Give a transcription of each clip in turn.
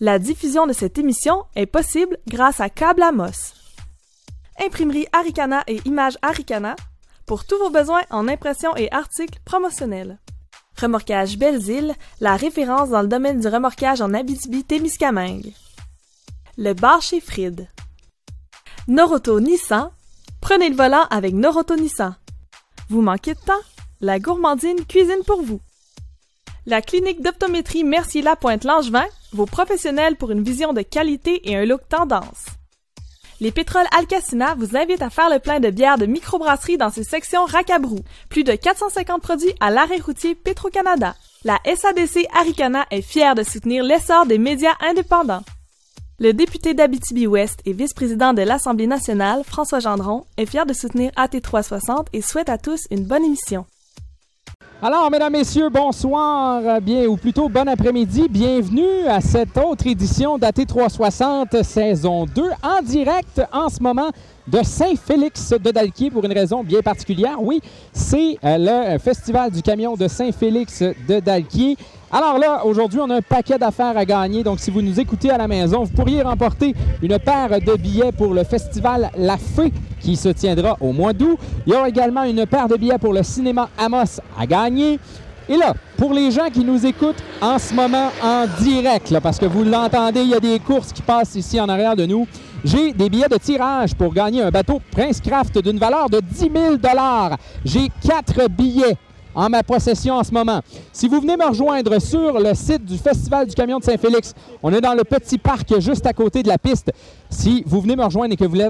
La diffusion de cette émission est possible grâce à Câble Amos. Imprimerie Aricana et Images Aricana pour tous vos besoins en impression et articles promotionnels. Remorquage Belles-Îles, la référence dans le domaine du remorquage en Abitibi-Témiscamingue. Le bar chez Fried. Noroto Nissan. Prenez le volant avec Noroto Nissan. Vous manquez de temps? La gourmandine cuisine pour vous. La clinique d'optométrie Mercier-Lapointe-Langevin, vos professionnels pour une vision de qualité et un look tendance. Les pétroles Alcacina vous invitent à faire le plein de bières de microbrasserie dans ses sections Racabrou. Plus de 450 produits à l'arrêt routier Petro-Canada. La SADC Aricana est fière de soutenir l'essor des médias indépendants. Le député d'Abitibi-Ouest et vice-président de l'Assemblée nationale, François Gendron, est fier de soutenir AT360 et souhaite à tous une bonne émission. Alors, mesdames, messieurs, bonsoir, bien, ou plutôt bon après-midi. Bienvenue à cette autre édition d'AT360 saison 2 en direct en ce moment de Saint-Félix de Dalquier pour une raison bien particulière. Oui, c'est euh, le Festival du camion de Saint-Félix de Dalquier. Alors là, aujourd'hui, on a un paquet d'affaires à gagner. Donc, si vous nous écoutez à la maison, vous pourriez remporter une paire de billets pour le festival La Fée qui se tiendra au mois d'août. Il y aura également une paire de billets pour le cinéma Amos à gagner. Et là, pour les gens qui nous écoutent en ce moment en direct, parce que vous l'entendez, il y a des courses qui passent ici en arrière de nous. J'ai des billets de tirage pour gagner un bateau Prince Craft d'une valeur de 10 000 J'ai quatre billets en ma possession en ce moment. Si vous venez me rejoindre sur le site du Festival du camion de Saint-Félix, on est dans le petit parc juste à côté de la piste. Si vous venez me rejoindre et que vous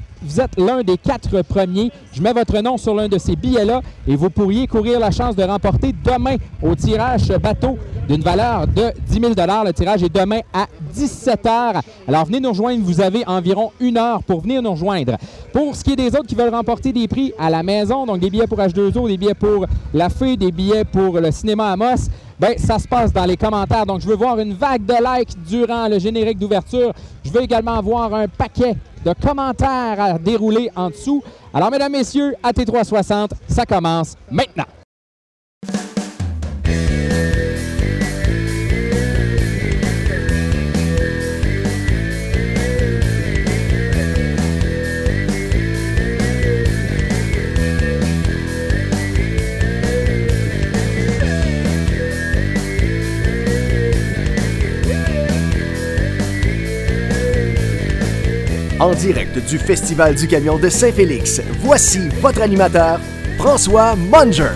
êtes, l'un des quatre premiers, je mets votre nom sur l'un de ces billets-là et vous pourriez courir la chance de remporter demain au tirage bateau d'une valeur de 10 000 Le tirage est demain à 17 h. Alors venez nous rejoindre, vous avez environ une heure pour venir nous rejoindre. Pour ce qui est des autres qui veulent remporter des prix à la maison, donc des billets pour H2O, des billets pour La Fée, des billets pour le cinéma Amos, ben, ça se passe dans les commentaires. Donc, je veux voir une vague de likes durant le générique d'ouverture. Je veux également voir un paquet de commentaires à dérouler en dessous. Alors, mesdames, messieurs, AT360, ça commence maintenant. En direct du Festival du camion de Saint-Félix, voici votre animateur, François Munger.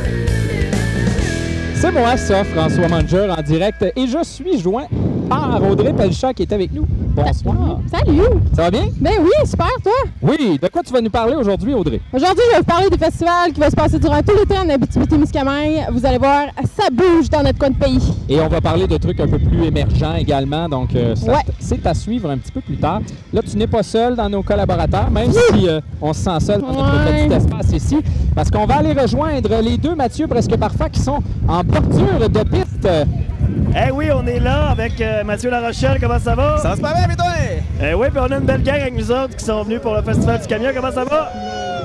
C'est moi ça, François Munger en direct, et je suis joint Audrey Pelchat qui est avec nous. Bonsoir. Salut! Ça va bien? Ben oui, super, toi? Oui, de quoi tu vas nous parler aujourd'hui, Audrey? Aujourd'hui, je vais vous parler du festival qui va se passer durant tout l'été en Abitibi-Témiscamingue. Vous allez voir, ça bouge dans notre coin de pays. Et on va parler de trucs un peu plus émergents également, donc euh, Ouais. c'est à suivre un petit peu plus tard. Là, tu n'es pas seul dans nos collaborateurs, même si euh, on se sent seul dans notre Ouais. petit espace ici, parce qu'on va aller rejoindre les deux Mathieu presque parfaits qui sont en bordure de piste. Eh oui, on est là avec euh, Mathieu Larochelle. Comment ça va? Ça se passe bien, mais toi? Eh oui, puis on a une belle gang avec nous autres qui sont venus pour le Festival du Camion. Comment ça va?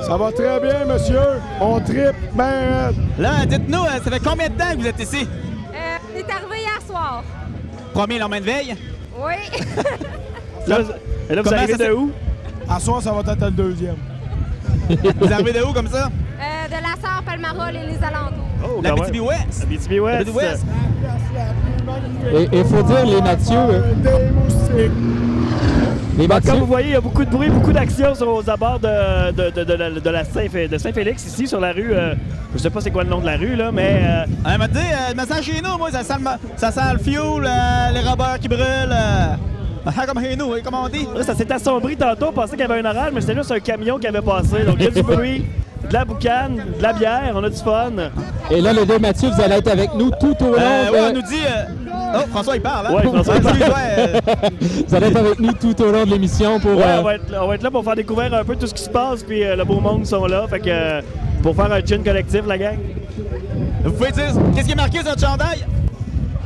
Ça va très bien, monsieur. On tripe ben. Là, dites-nous, euh, ça fait combien de temps que vous êtes ici? Euh, on est arrivé hier soir. Premier lendemain de veille? Oui. Là, et là, vous Comment arrivez ça de où? À soir, ça va être le deuxième. Vous arrivez de où comme ça? De la Sarre, Palmarol et les alentours. Oh, La quand même. BTB-Ouest. Abitibi Ouest. Abitibi-Ouest. Et il faut dire, les Mathieu, euh, les Mathieu, comme vous voyez, il y a beaucoup de bruit, beaucoup d'action sur aux abords de, de, de, de la, de la Saint, de Saint-Félix, ici, sur la rue. euh, je sais pas c'est quoi le nom de la rue, là, mais euh, Elle m'a dit, euh, me sent chez nous, moi, ça sent le, ma- ça sent le fuel, euh, les robeurs qui brûlent. euh. Ça sent comme chez nous, oui, comme on dit. là, ça s'est assombri tantôt. On pensait qu'il y avait un orage, mais c'était juste un camion qui avait passé. Donc, il y a du bruit, de la boucane, de la bière, on a du fun. et là, les deux Mathieu, vous allez être avec nous tout au long Euh, de... oui, on nous dit... euh, Oh, François, il parle, hein? Ouais, François, il parle. ouais, euh, Vous allez être avec nous tout au long de l'émission pour... Ouais, euh, on, va être, on va être là pour faire découvrir un peu tout ce qui se passe, puis euh, le beau monde sont là. Fait que euh, pour faire un gin collectif, la gang. Vous pouvez dire, qu'est-ce qui est marqué sur notre chandail?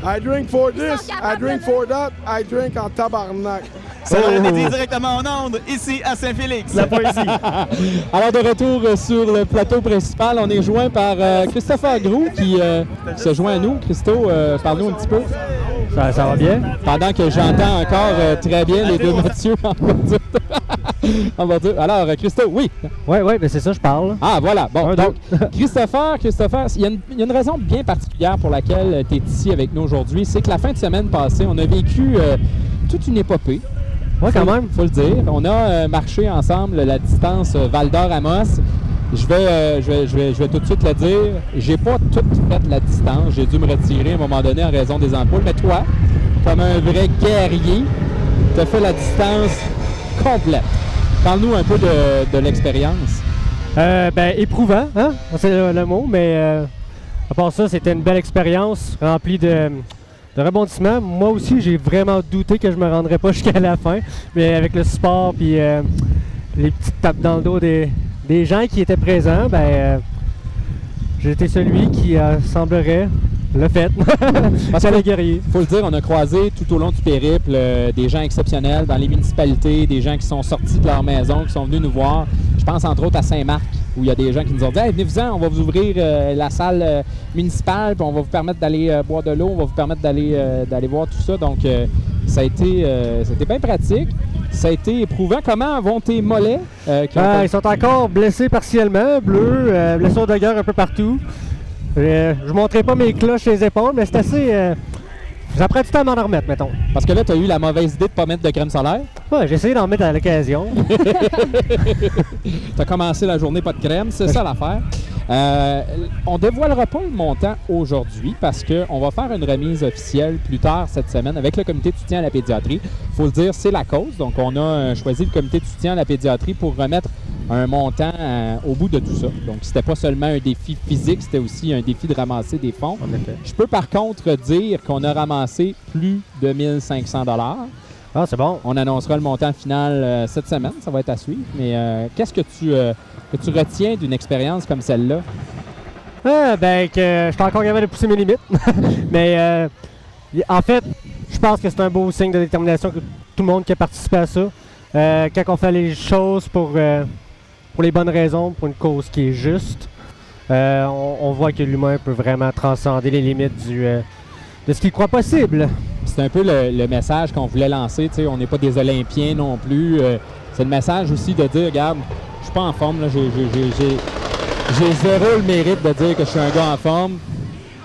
I drink for this, I drink for that, I drink en tabarnak. Ça Oh. a été dit directement en onde, ici, à Saint-Félix. La poésie. Alors de retour euh, sur le plateau principal, on est joint par euh, Christopher Grou qui euh, se joint à nous. Christo, euh, parle-nous un petit peu. Ça, ça va bien? Pendant que j'entends encore euh, très bien les deux Mathieu en voiture. en voiture. Alors, Christophe, oui. Oui, oui, mais c'est ça, je parle. Ah, voilà. Bon, Un, donc, Christopher, Christopher, il y, a une- il y a une raison bien particulière pour laquelle tu es ici avec nous aujourd'hui. C'est que la fin de semaine passée, on a vécu euh, toute une épopée. Oui, quand même. faut le dire. On a euh, marché ensemble la distance euh, Val d'Or-Amos. Je vais, euh, je, vais, je, vais, je vais tout de suite le dire. J'ai pas tout fait la distance. J'ai dû me retirer à un moment donné en raison des ampoules. Mais toi, comme un vrai guerrier, tu as fait la distance complète. Parle-nous un peu de, de l'expérience. Euh, ben, éprouvant, hein? C'est le, le mot, mais euh, à part ça, c'était une belle expérience remplie de, de rebondissements. Moi aussi, j'ai vraiment douté que je me rendrais pas jusqu'à la fin, mais avec le support puis euh, les petites tapes dans le dos des, des gens qui étaient présents, ben, euh, été celui qui euh, semblerait le fait. Parce que- le guerrier. faut le dire, on a croisé tout au long du périple euh, des gens exceptionnels dans les municipalités, des gens qui sont sortis de leur maison, qui sont venus nous voir. Je pense entre autres à Saint-Marc, où il y a des gens qui nous ont dit hey, venez-vous-en, on va vous ouvrir euh, la salle euh, municipale, puis on va vous permettre d'aller euh, boire de l'eau, on va vous permettre d'aller d'aller voir tout ça. Donc, ça a été, été bien pratique. Ça a été éprouvant. Comment vont tes mollets? qui ont Ah, ils sont encore blessés partiellement, bleus, blessures de guerre un peu partout. Je ne montrerai pas mes cloches et les épaules, mais c'est assez. Ça prend du temps à m'en remettre, mettons. Parce que là, tu as eu la mauvaise idée de ne pas mettre de crème solaire? Ouais, j'ai essayé d'en mettre à l'occasion. Tu as commencé la journée pas de crème, c'est ça l'affaire. Euh, on dévoilera pas le montant aujourd'hui parce qu'on va faire une remise officielle plus tard cette semaine avec le comité de soutien à la pédiatrie. faut le dire, c'est la cause. Donc, on a euh, choisi le comité de soutien à la pédiatrie pour remettre un montant euh, au bout de tout ça. Donc, c'était pas seulement un défi physique, c'était aussi un défi de ramasser des fonds. Je peux par contre dire qu'on a ramassé plus de 1500 dollars. Ah, c'est bon. On annoncera le montant final euh, cette semaine, ça va être à suivre. Mais euh, qu'est-ce que tu, euh, que tu retiens d'une expérience comme celle-là? Ah, ben, que je suis encore capable de pousser mes limites. mais en fait, je pense que c'est un beau signe de détermination que tout le monde qui a participé à ça. Quand on fait les choses pour, les bonnes raisons, pour une cause qui est juste, on, voit que l'humain peut vraiment transcender les limites du, de ce qu'il croit possible. C'est un peu le, le message qu'on voulait lancer. On n'est pas des Olympiens non plus. Euh, c'est le message aussi de dire, regarde, je suis pas en forme. là, j'ai- zéro le mérite de dire que je suis un gars en forme.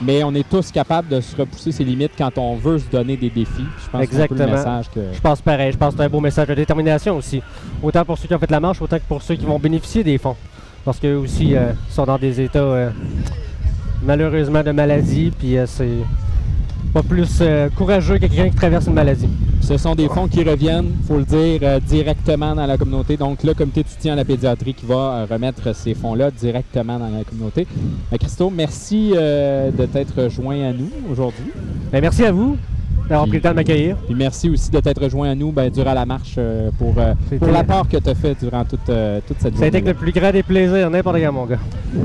Mais on est tous capables de se repousser ses limites quand on veut se donner des défis. Je pense que c'est un peu le Exactement. message que... Je pense pareil. Je pense que c'est un beau message de détermination aussi. Autant pour ceux qui ont fait la marche, autant que pour ceux qui vont bénéficier des fonds. Parce qu'eux aussi euh, sont dans des états euh, malheureusement de maladie, puis euh, c'est pas plus euh, courageux que quelqu'un qui traverse une maladie. Ce sont des fonds qui reviennent, faut le dire, euh, directement dans la communauté. Donc, le comité de soutien à la pédiatrie qui va euh, remettre ces fonds-là directement dans la communauté. Christo, merci de t'être joint à nous aujourd'hui. Ben, merci à vous d'avoir pris le temps de m'accueillir. Puis merci aussi de t'être joint à nous ben, durant la marche euh, pour, euh, pour l'apport que tu as fait durant toute, euh, toute cette Ça a été journée. le plus grand des plaisirs, n'importe quand, mon gars.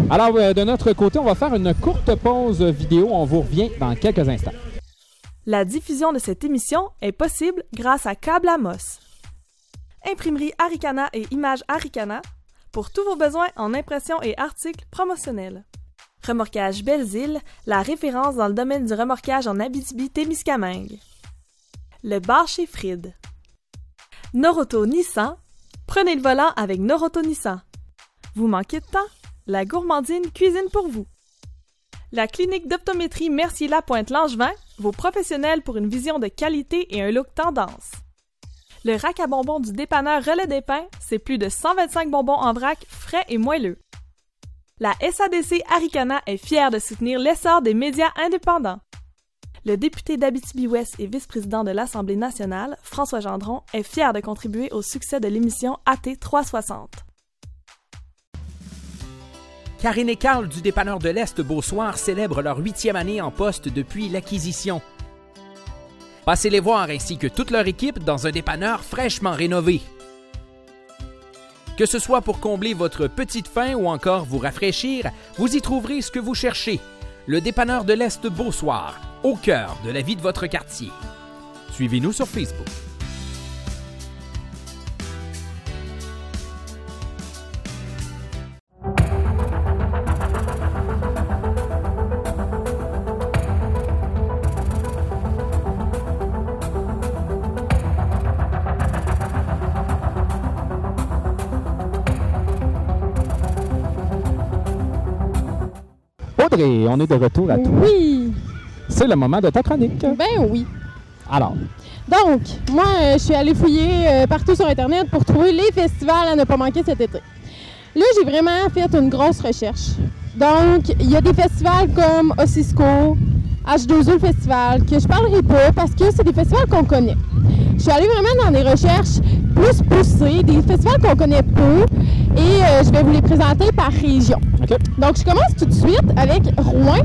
Alors, de notre côté, on va faire une courte pause vidéo. On vous revient dans quelques instants. La diffusion de cette émission est possible grâce à Câble Amos. Imprimerie Aricana et Images Aricana pour tous vos besoins en impression et articles promotionnels. Remorquage Belles-Îles, la référence dans le domaine du remorquage en Abitibi-Témiscamingue. Le bar chez Fried. Noroto Nissan, prenez le volant avec Noroto Nissan. Vous manquez de temps? La gourmandine cuisine pour vous. La clinique d'optométrie Mercier-Lapointe-Langevin, vos professionnels pour une vision de qualité et un look tendance. Le rack à bonbons du dépanneur Relais des Pins, c'est plus de 125 bonbons en vrac, frais et moelleux. La SADC Aricana est fière de soutenir l'essor des médias indépendants. Le député d'Abitibi-Ouest et vice-président de l'Assemblée nationale, François Gendron, est fier de contribuer au succès de l'émission AT 360. Karine et Carl du dépanneur de l'Est Beausoir célèbrent leur huitième année en poste depuis l'acquisition. Passez les voir ainsi que toute leur équipe dans un dépanneur fraîchement rénové. Que ce soit pour combler votre petite faim ou encore vous rafraîchir, vous y trouverez ce que vous cherchez. Le dépanneur de l'Est Beausoir, au cœur de la vie de votre quartier. Suivez-nous sur Facebook. Audrey, on est de retour à toi. Oui, C'est le moment de ta chronique. ben oui. Alors, Donc, moi, euh, je suis allée fouiller euh, partout sur Internet pour trouver les festivals à ne pas manquer cet été. Là, j'ai vraiment fait une grosse recherche. Donc, il y a des festivals comme Ossisco, H2O Festival, que je parlerai pas parce que c'est des festivals qu'on connaît. Je suis allée vraiment dans des recherches plus poussées, des festivals qu'on connaît peu, et euh, je vais vous les présenter par région. Donc, je commence tout de suite avec Rouen,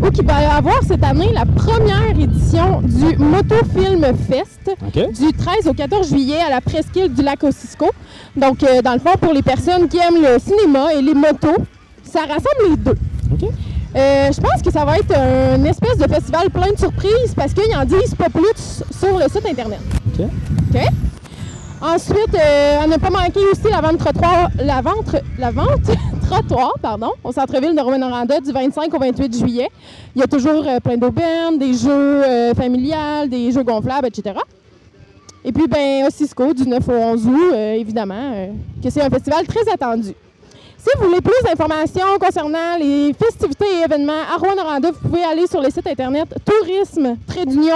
où il va y avoir cette année la première édition du Motofilm Fest du 13 au 14 juillet à la presqu'île du lac Ossisco. Donc, euh, dans le fond, pour les personnes qui aiment le cinéma et les motos, ça rassemble les deux. Euh, je pense que ça va être un espèce de festival plein de surprises parce qu'ils en disent pas plus sur le site Internet. OK? Ensuite, euh, à ne pas manquer aussi la vente trottoir, la vente, la vente trottoir, pardon, au centre-ville de Rouen-Noranda du 25 au 28 juillet. Il y a toujours euh, plein d'aubaines, des jeux euh, familiales, des jeux gonflables, etc. Et puis, ben, au Cisco, du 9 au 11 août, évidemment, que c'est un festival très attendu. Si vous voulez plus d'informations concernant les festivités et événements à Rouen-Noranda, vous pouvez aller sur le site internet tourisme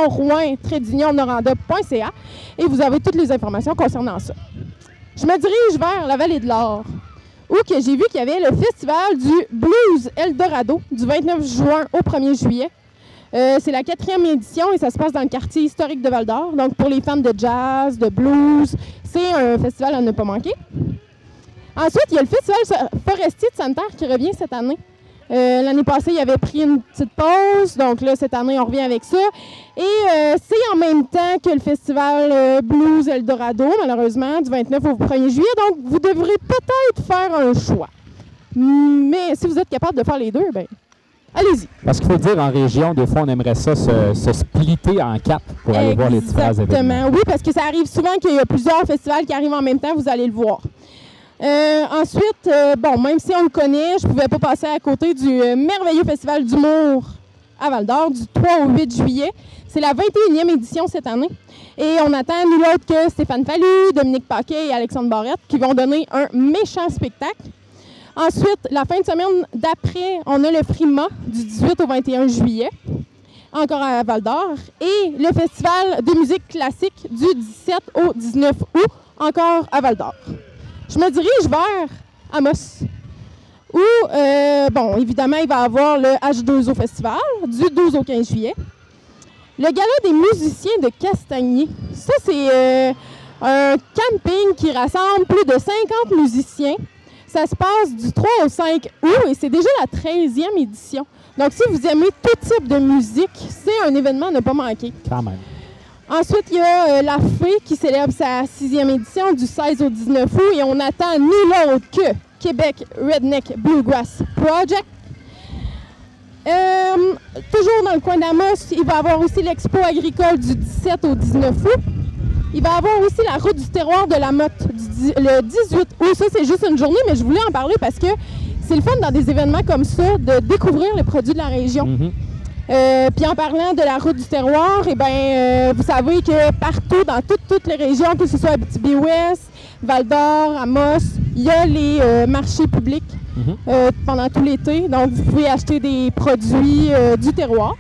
rouen noranda.ca et vous avez toutes les informations concernant ça. Je me dirige vers la vallée de l'Or, où j'ai vu qu'il y avait le festival du Blues Eldorado du 29 juin au 1er juillet. Euh, c'est la quatrième édition et ça se passe dans le quartier historique de Val d'Or. Donc pour les fans de jazz, de blues, c'est un festival à ne pas manquer. Ensuite, il y a le Festival forestier de Santerre qui revient cette année. Euh, L'année passée, il avait pris une petite pause, donc là, cette année, on revient avec ça. Et euh, c'est en même temps que le Festival euh, Blues Eldorado, malheureusement, du 29 au 1er juillet, donc vous devrez peut-être faire un choix. Mais si vous êtes capable de faire les deux, ben allez-y. Parce qu'il faut dire, en région, des fois, on aimerait ça se, se splitter en quatre pour aller voir les différents événements. Exactement, oui, parce que ça arrive souvent qu'il y a plusieurs festivals qui arrivent en même temps, vous allez le voir. Euh, ensuite, euh, bon, même si on le connaît, je ne pouvais pas passer à côté du euh, merveilleux Festival d'humour à Val d'Or du 3 au 8 juillet. C'est la 21e édition cette année. Et on attend nul autre que Stéphane Fallu, Dominique Paquet et Alexandre Barrette qui vont donner un méchant spectacle. Ensuite, la fin de semaine d'après, on a le Frima du 18 au 21 juillet, encore à Val d'Or, et le Festival de musique classique du 17 au 19 août, encore à Val d'Or. Je me dirige vers Amos, où, euh, bon, évidemment, il va y avoir le H2O Festival du 12 au 15 juillet. Le gala des musiciens de Castagnier, ça, c'est euh, un camping qui rassemble plus de 50 musiciens. Ça se passe du 3 au 5 août et c'est déjà la 13e édition. Donc, si vous aimez tout type de musique, c'est un événement à ne pas manquer. Quand même. Ensuite, il y a euh, la Fée qui célèbre sa sixième édition du 16 au 19 août et on attend nul autre que Québec Redneck Bluegrass Project. Euh, toujours dans le coin d'Amos, il va y avoir aussi l'expo agricole du 17 au 19 août. Il va y avoir aussi la route du terroir de la Motte le 18 août. Ça, c'est juste une journée, mais je voulais en parler parce que c'est le fun dans des événements comme ça de découvrir les produits de la région. Euh, puis en parlant de la route du terroir, eh ben, euh, vous savez que partout, dans toutes, toutes les régions, que ce soit Abitibi-Ouest, Val-d'Or, Amos, il y a les euh, marchés publics euh, pendant tout l'été. Donc, vous pouvez acheter des produits du terroir.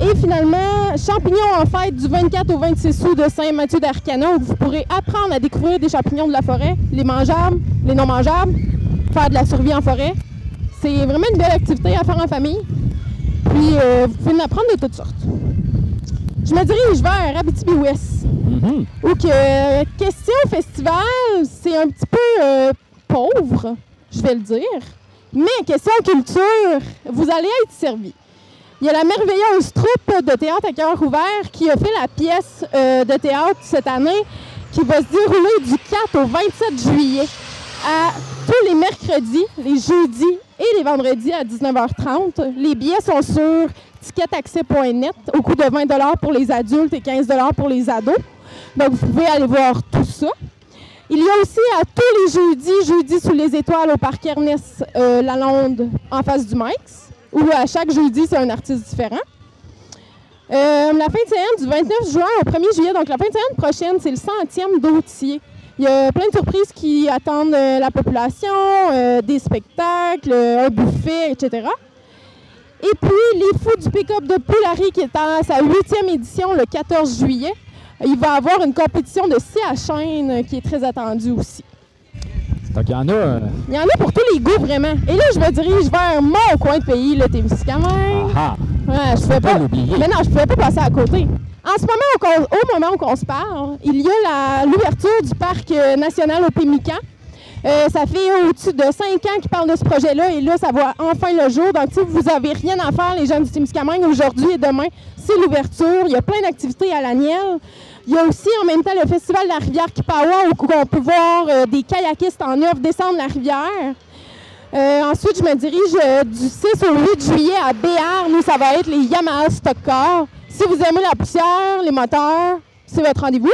Et finalement, champignons en fête du 24 au 26 août de Saint-Mathieu d'Arcana, où vous pourrez apprendre à découvrir des champignons de la forêt, les mangeables, les non mangeables, faire de la survie en forêt. C'est vraiment une belle activité à faire en famille. Puis, euh, vous pouvez en apprendre de toutes sortes. Je me dirige vers Abitibi-Ouest. Où que, question festival, c'est un petit peu euh, pauvre, je vais le dire. Mais question culture, vous allez être servi. Il y a la merveilleuse troupe de théâtre à cœur ouvert qui a fait la pièce euh, de théâtre cette année qui va se dérouler du 4 au 27 juillet à tous les mercredis, les jeudis et les vendredis à 19h30. Les billets sont sur ticketaccès.net au coût de 20 pour les adultes et 15 pour les ados. Donc, vous pouvez aller voir tout ça. Il y a aussi à tous les jeudis, jeudi sous les étoiles au parc Ernest euh, Lalonde en face du Mike's, où à chaque jeudi, c'est un artiste différent. Euh, la fin de semaine du 29 juin au 1er juillet, donc la fin de semaine prochaine, c'est le centième d'Autier. Il y a plein de surprises qui attendent euh, la population, euh, des spectacles, euh, un buffet, etc. Et puis, les Fous du pick-up de Poulari, qui est à sa huitième édition le 14 juillet. Il va avoir une compétition de scie à chaîne euh, qui est très attendue aussi. Donc, il y en a. euh, Il y en a pour tous les goûts, vraiment. Et là, je me dirige vers mon coin de pays, le Témiscamingue. Ah, Ouais, je pouvais pas pas. Mais non, je pouvais pas passer à côté. En ce moment, au, moment où on se parle, il y a la- l'ouverture du parc euh, national au Pémican. Euh, ça fait au-dessus de cinq ans qu'ils parlent de ce projet-là et là, ça voit enfin le jour. Donc, si vous n'avez rien à faire, les gens du Témiscamingue, aujourd'hui et demain, c'est l'ouverture. Il y a plein d'activités à l'Aniel. Il y a aussi en même temps le festival de la rivière Kipawa où on peut voir euh, des kayakistes en œuvre descendre la rivière. Ensuite, je me dirige du 6 au 8 juillet à Béarn, où ça va être les Yamaha Stock. Si vous aimez la poussière, les moteurs, c'est votre rendez-vous.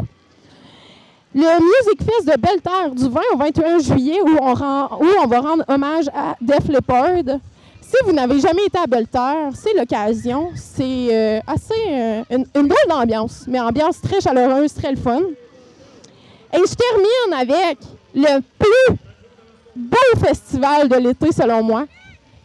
Le Music Fest de Belle Terre du 20 au 21 juillet, où on, rend- où on va rendre hommage à Def Leppard. Si vous n'avez jamais été à Belle Terre, c'est l'occasion. C'est euh, assez euh, une, une drôle d'ambiance, mais ambiance très chaleureuse, très le fun. Et je termine avec le plus beau festival de l'été, selon moi,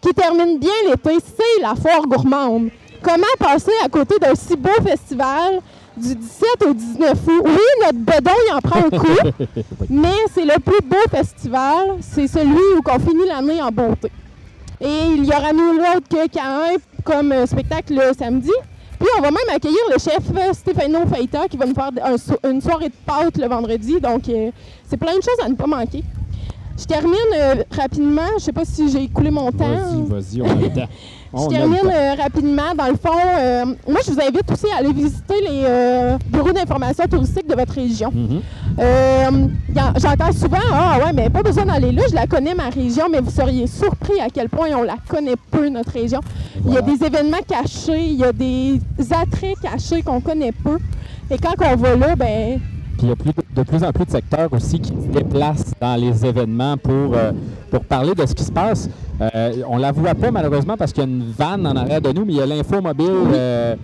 qui termine bien l'été, c'est la foire gourmande. Comment passer à côté d'un si beau festival du 17 au 19 août? Oui, notre bedon, il en prend un coup, mais c'est le plus beau festival. C'est celui où on finit l'année en beauté. Et il y aura nul autre que Cain comme euh, spectacle le samedi. Puis on va même accueillir le chef euh, Stéphano Feita qui va nous faire un so- une soirée de pâtes le vendredi. Donc euh, c'est plein de choses à ne pas manquer. Je termine euh, rapidement. Je sais pas si j'ai écoulé mon temps. Vas-y, vas-y, on a le temps. Je On termine euh, rapidement. Dans le fond, euh, moi, je vous invite aussi à aller visiter les euh, bureaux d'information touristique de votre région. Mhm. J'entends souvent Ah, ouais, mais pas besoin d'aller là, je la connais, ma région, mais vous seriez surpris à quel point on la connaît peu, notre région. Il y a des événements cachés, il y a des attraits cachés qu'on connaît peu. Et quand on va là, ben, Puis il y a plus de, de plus en plus de secteurs aussi qui se déplacent dans les événements pour, euh, pour parler de ce qui se passe. Euh, on la voit pas malheureusement parce qu'il y a une vanne en arrière de nous, mais il y a l'info mobile euh,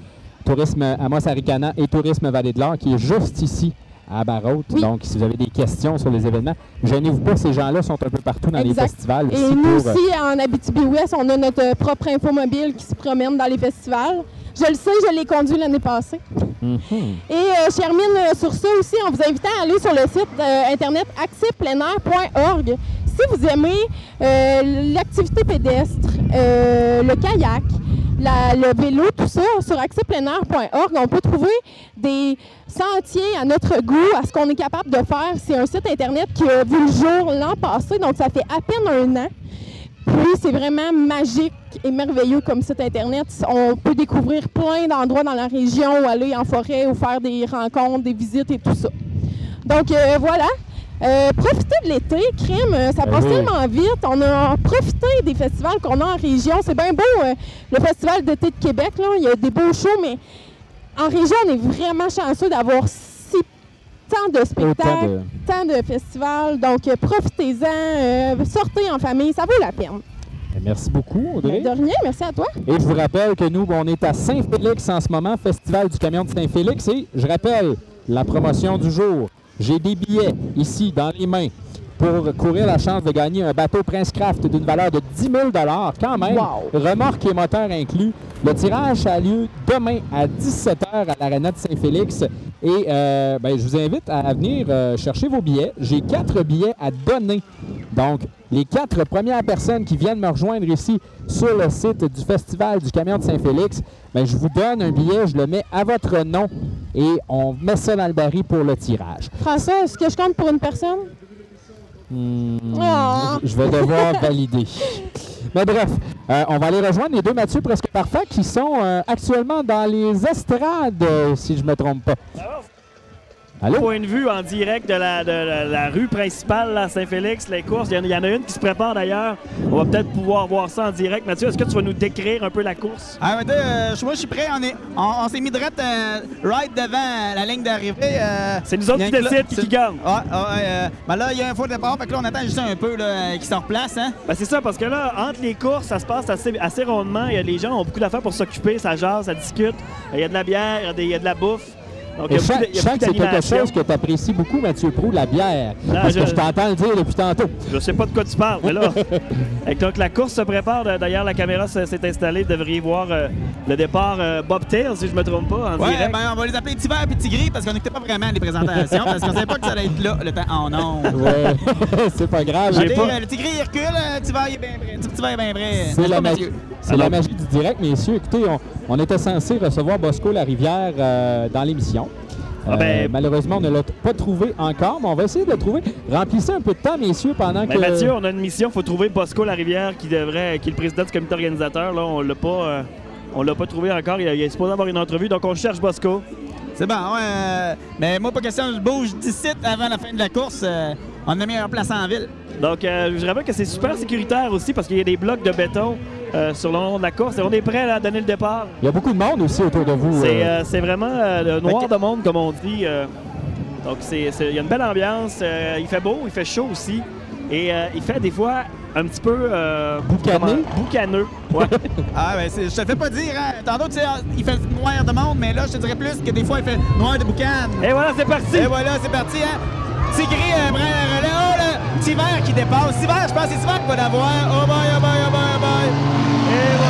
Tourisme Amos Aricana et Tourisme Vallée de l'Or qui est juste ici à Barraute. Donc, si vous avez des questions sur les événements, gênez-vous pas, ces gens-là sont un peu partout dans les festivals Et nous pour, euh, aussi, en Abitibi-Ouest, on a notre propre infomobile qui se promène dans les festivals. Je le sais, je l'ai conduit l'année passée. mhm. Et euh, je termine euh, sur ça aussi en vous invitant à aller sur le site euh, internet accespleinair.org. Si vous aimez euh, l'activité pédestre, le kayak, la- le vélo, tout ça, sur accespleinair.org, on peut trouver des sentiers à notre goût, à ce qu'on est capable de faire. C'est un site internet qui a vu le jour l'an passé, donc ça fait à peine un an. Puis c'est vraiment magique et merveilleux comme site Internet. On peut découvrir plein d'endroits dans la région, ou aller en forêt, ou faire des rencontres, des visites et tout ça. Donc euh, voilà. Euh, profitez de l'été, crime, euh, ça Ben passe oui. tellement vite. On a profité des festivals qu'on a en région. C'est bien beau, euh, le festival d'été de Québec, là, il y a des beaux shows, mais en région, on est vraiment chanceux d'avoir tant de spectacles, de- tant de festivals. Donc, euh, profitez-en, euh, sortez en famille, ça vaut la peine. Merci beaucoup, Audrey. Ben, de rien, merci à toi. Et je vous rappelle que nous, on est à Saint-Félix en ce moment, Festival du camion de Saint-Félix. Et je rappelle la promotion du jour. J'ai des billets ici dans les mains pour courir la chance de gagner un bateau Prince Craft d'une valeur de 10 000 quand même. Wow. Remorque et moteur inclus. Le tirage a lieu demain à 17h à l'Arena de Saint-Félix. Et euh, ben, je vous invite à venir euh, chercher vos billets. J'ai quatre billets à donner. Donc, les quatre premières personnes qui viennent me rejoindre ici sur le site du Festival du Camion de Saint-Félix, ben, je vous donne un billet, je le mets à votre nom et on met ça dans le baril pour le tirage. François, est-ce que je compte pour une personne? Hmm, Ah. Je vais devoir valider. Mais bref, euh, on va aller rejoindre les deux Mathieu presque parfaits qui sont euh, actuellement dans les estrades, euh, si je ne me trompe pas. Allô? Point de vue en direct de la, de la- la rue principale là, à Saint-Félix, les courses. Il y, en a, il y en a une qui se prépare d'ailleurs. On va peut-être pouvoir voir ça en direct. Mathieu, est-ce que tu vas nous décrire un peu la course? Ah, mais euh, moi, je suis prêt. On, est- on, on s'est mis direct euh, right devant la ligne d'arrivée. euh, C'est nous autres qui décident qui, qui gagne. Ouais, ouais, euh, ben là, il y a un faux départ. Fait que là, on attend juste un peu là, qu'il se replace. Hein? Ben, c'est ça, parce que là, entre les courses, ça se passe assez, assez rondement. Il y a, les gens ont beaucoup d'affaires pour s'occuper, ça jase, ça discute. Il y a de la bière, il y a de la bouffe. Donc, il y a c'est quelque chose que tu apprécies beaucoup, Mathieu Prou, la bière. Non, parce je- que je t'entends le dire depuis tantôt. Je sais pas de quoi tu parles, mais là. Et donc, la course se prépare. D'ailleurs, la caméra s'est installée. Vous devriez voir euh, le départ euh, Bob Tail, si je me trompe pas, en Ouais, direct. ben on va les appeler Petit Vert et Petit Gris parce qu'on n'écoutait pas vraiment les présentations parce qu'on savait pas que ça allait être là le temps en ondes. Ouais, c'est pas grave. Allez, pas- euh, Le Petit Gris il recule, euh, le Petit Vert il est bien prêt. Vert est bien prêt. C'est N'est-ce la, pas, magie, Mathieu? c'est Alors- la magie du direct, messieurs. Écoutez, on, on était censé recevoir Bosco Larivière euh, dans l'émission. Ah ben- Euh, malheureusement, on ne l'a pas trouvé encore, mais on va essayer de le trouver. Remplissez un peu de temps, messieurs, pendant Ben, que... Mathieu, on a une mission. Il faut trouver Bosco Larivière qui devrait, qui est le président du comité organisateur. Là, on l'a pas, euh, on l'a pas trouvé encore. Il, il est supposé avoir une entrevue, donc on cherche Bosco. C'est bon, ouais. euh, mais moi, pas question, je bouge d'ici avant la fin de la course. euh, on a la meilleure place en ville. Donc, euh, je rappelle que c'est super sécuritaire aussi parce qu'il y a des blocs de béton euh, sur le long de la course et on est prêt là, à donner le départ. Il y a beaucoup de monde aussi autour de vous. C'est euh. euh, c'est vraiment euh, le noir de monde, comme on dit. euh. donc, c'est- c'est- il y a une belle ambiance. euh, il fait beau, il fait chaud aussi. Et euh, il fait des fois un petit peu... euh, Boucané? comment- Boucaneux. Ouais. Ah, ben, c'est- je te le fais pas dire, hein. Tantôt, tu sais, il fait noir de monde, mais là, je te dirais plus que des fois, il fait noir de boucan. et voilà, c'est parti! Et voilà, c'est parti, hein. Petit gris, euh, là, petit vert qui dépasse. Petit vert, je pense que c'est petit vert qui va l'avoir. Oh, boy, oh, boy, oh, boy, oh, boy. Et voilà!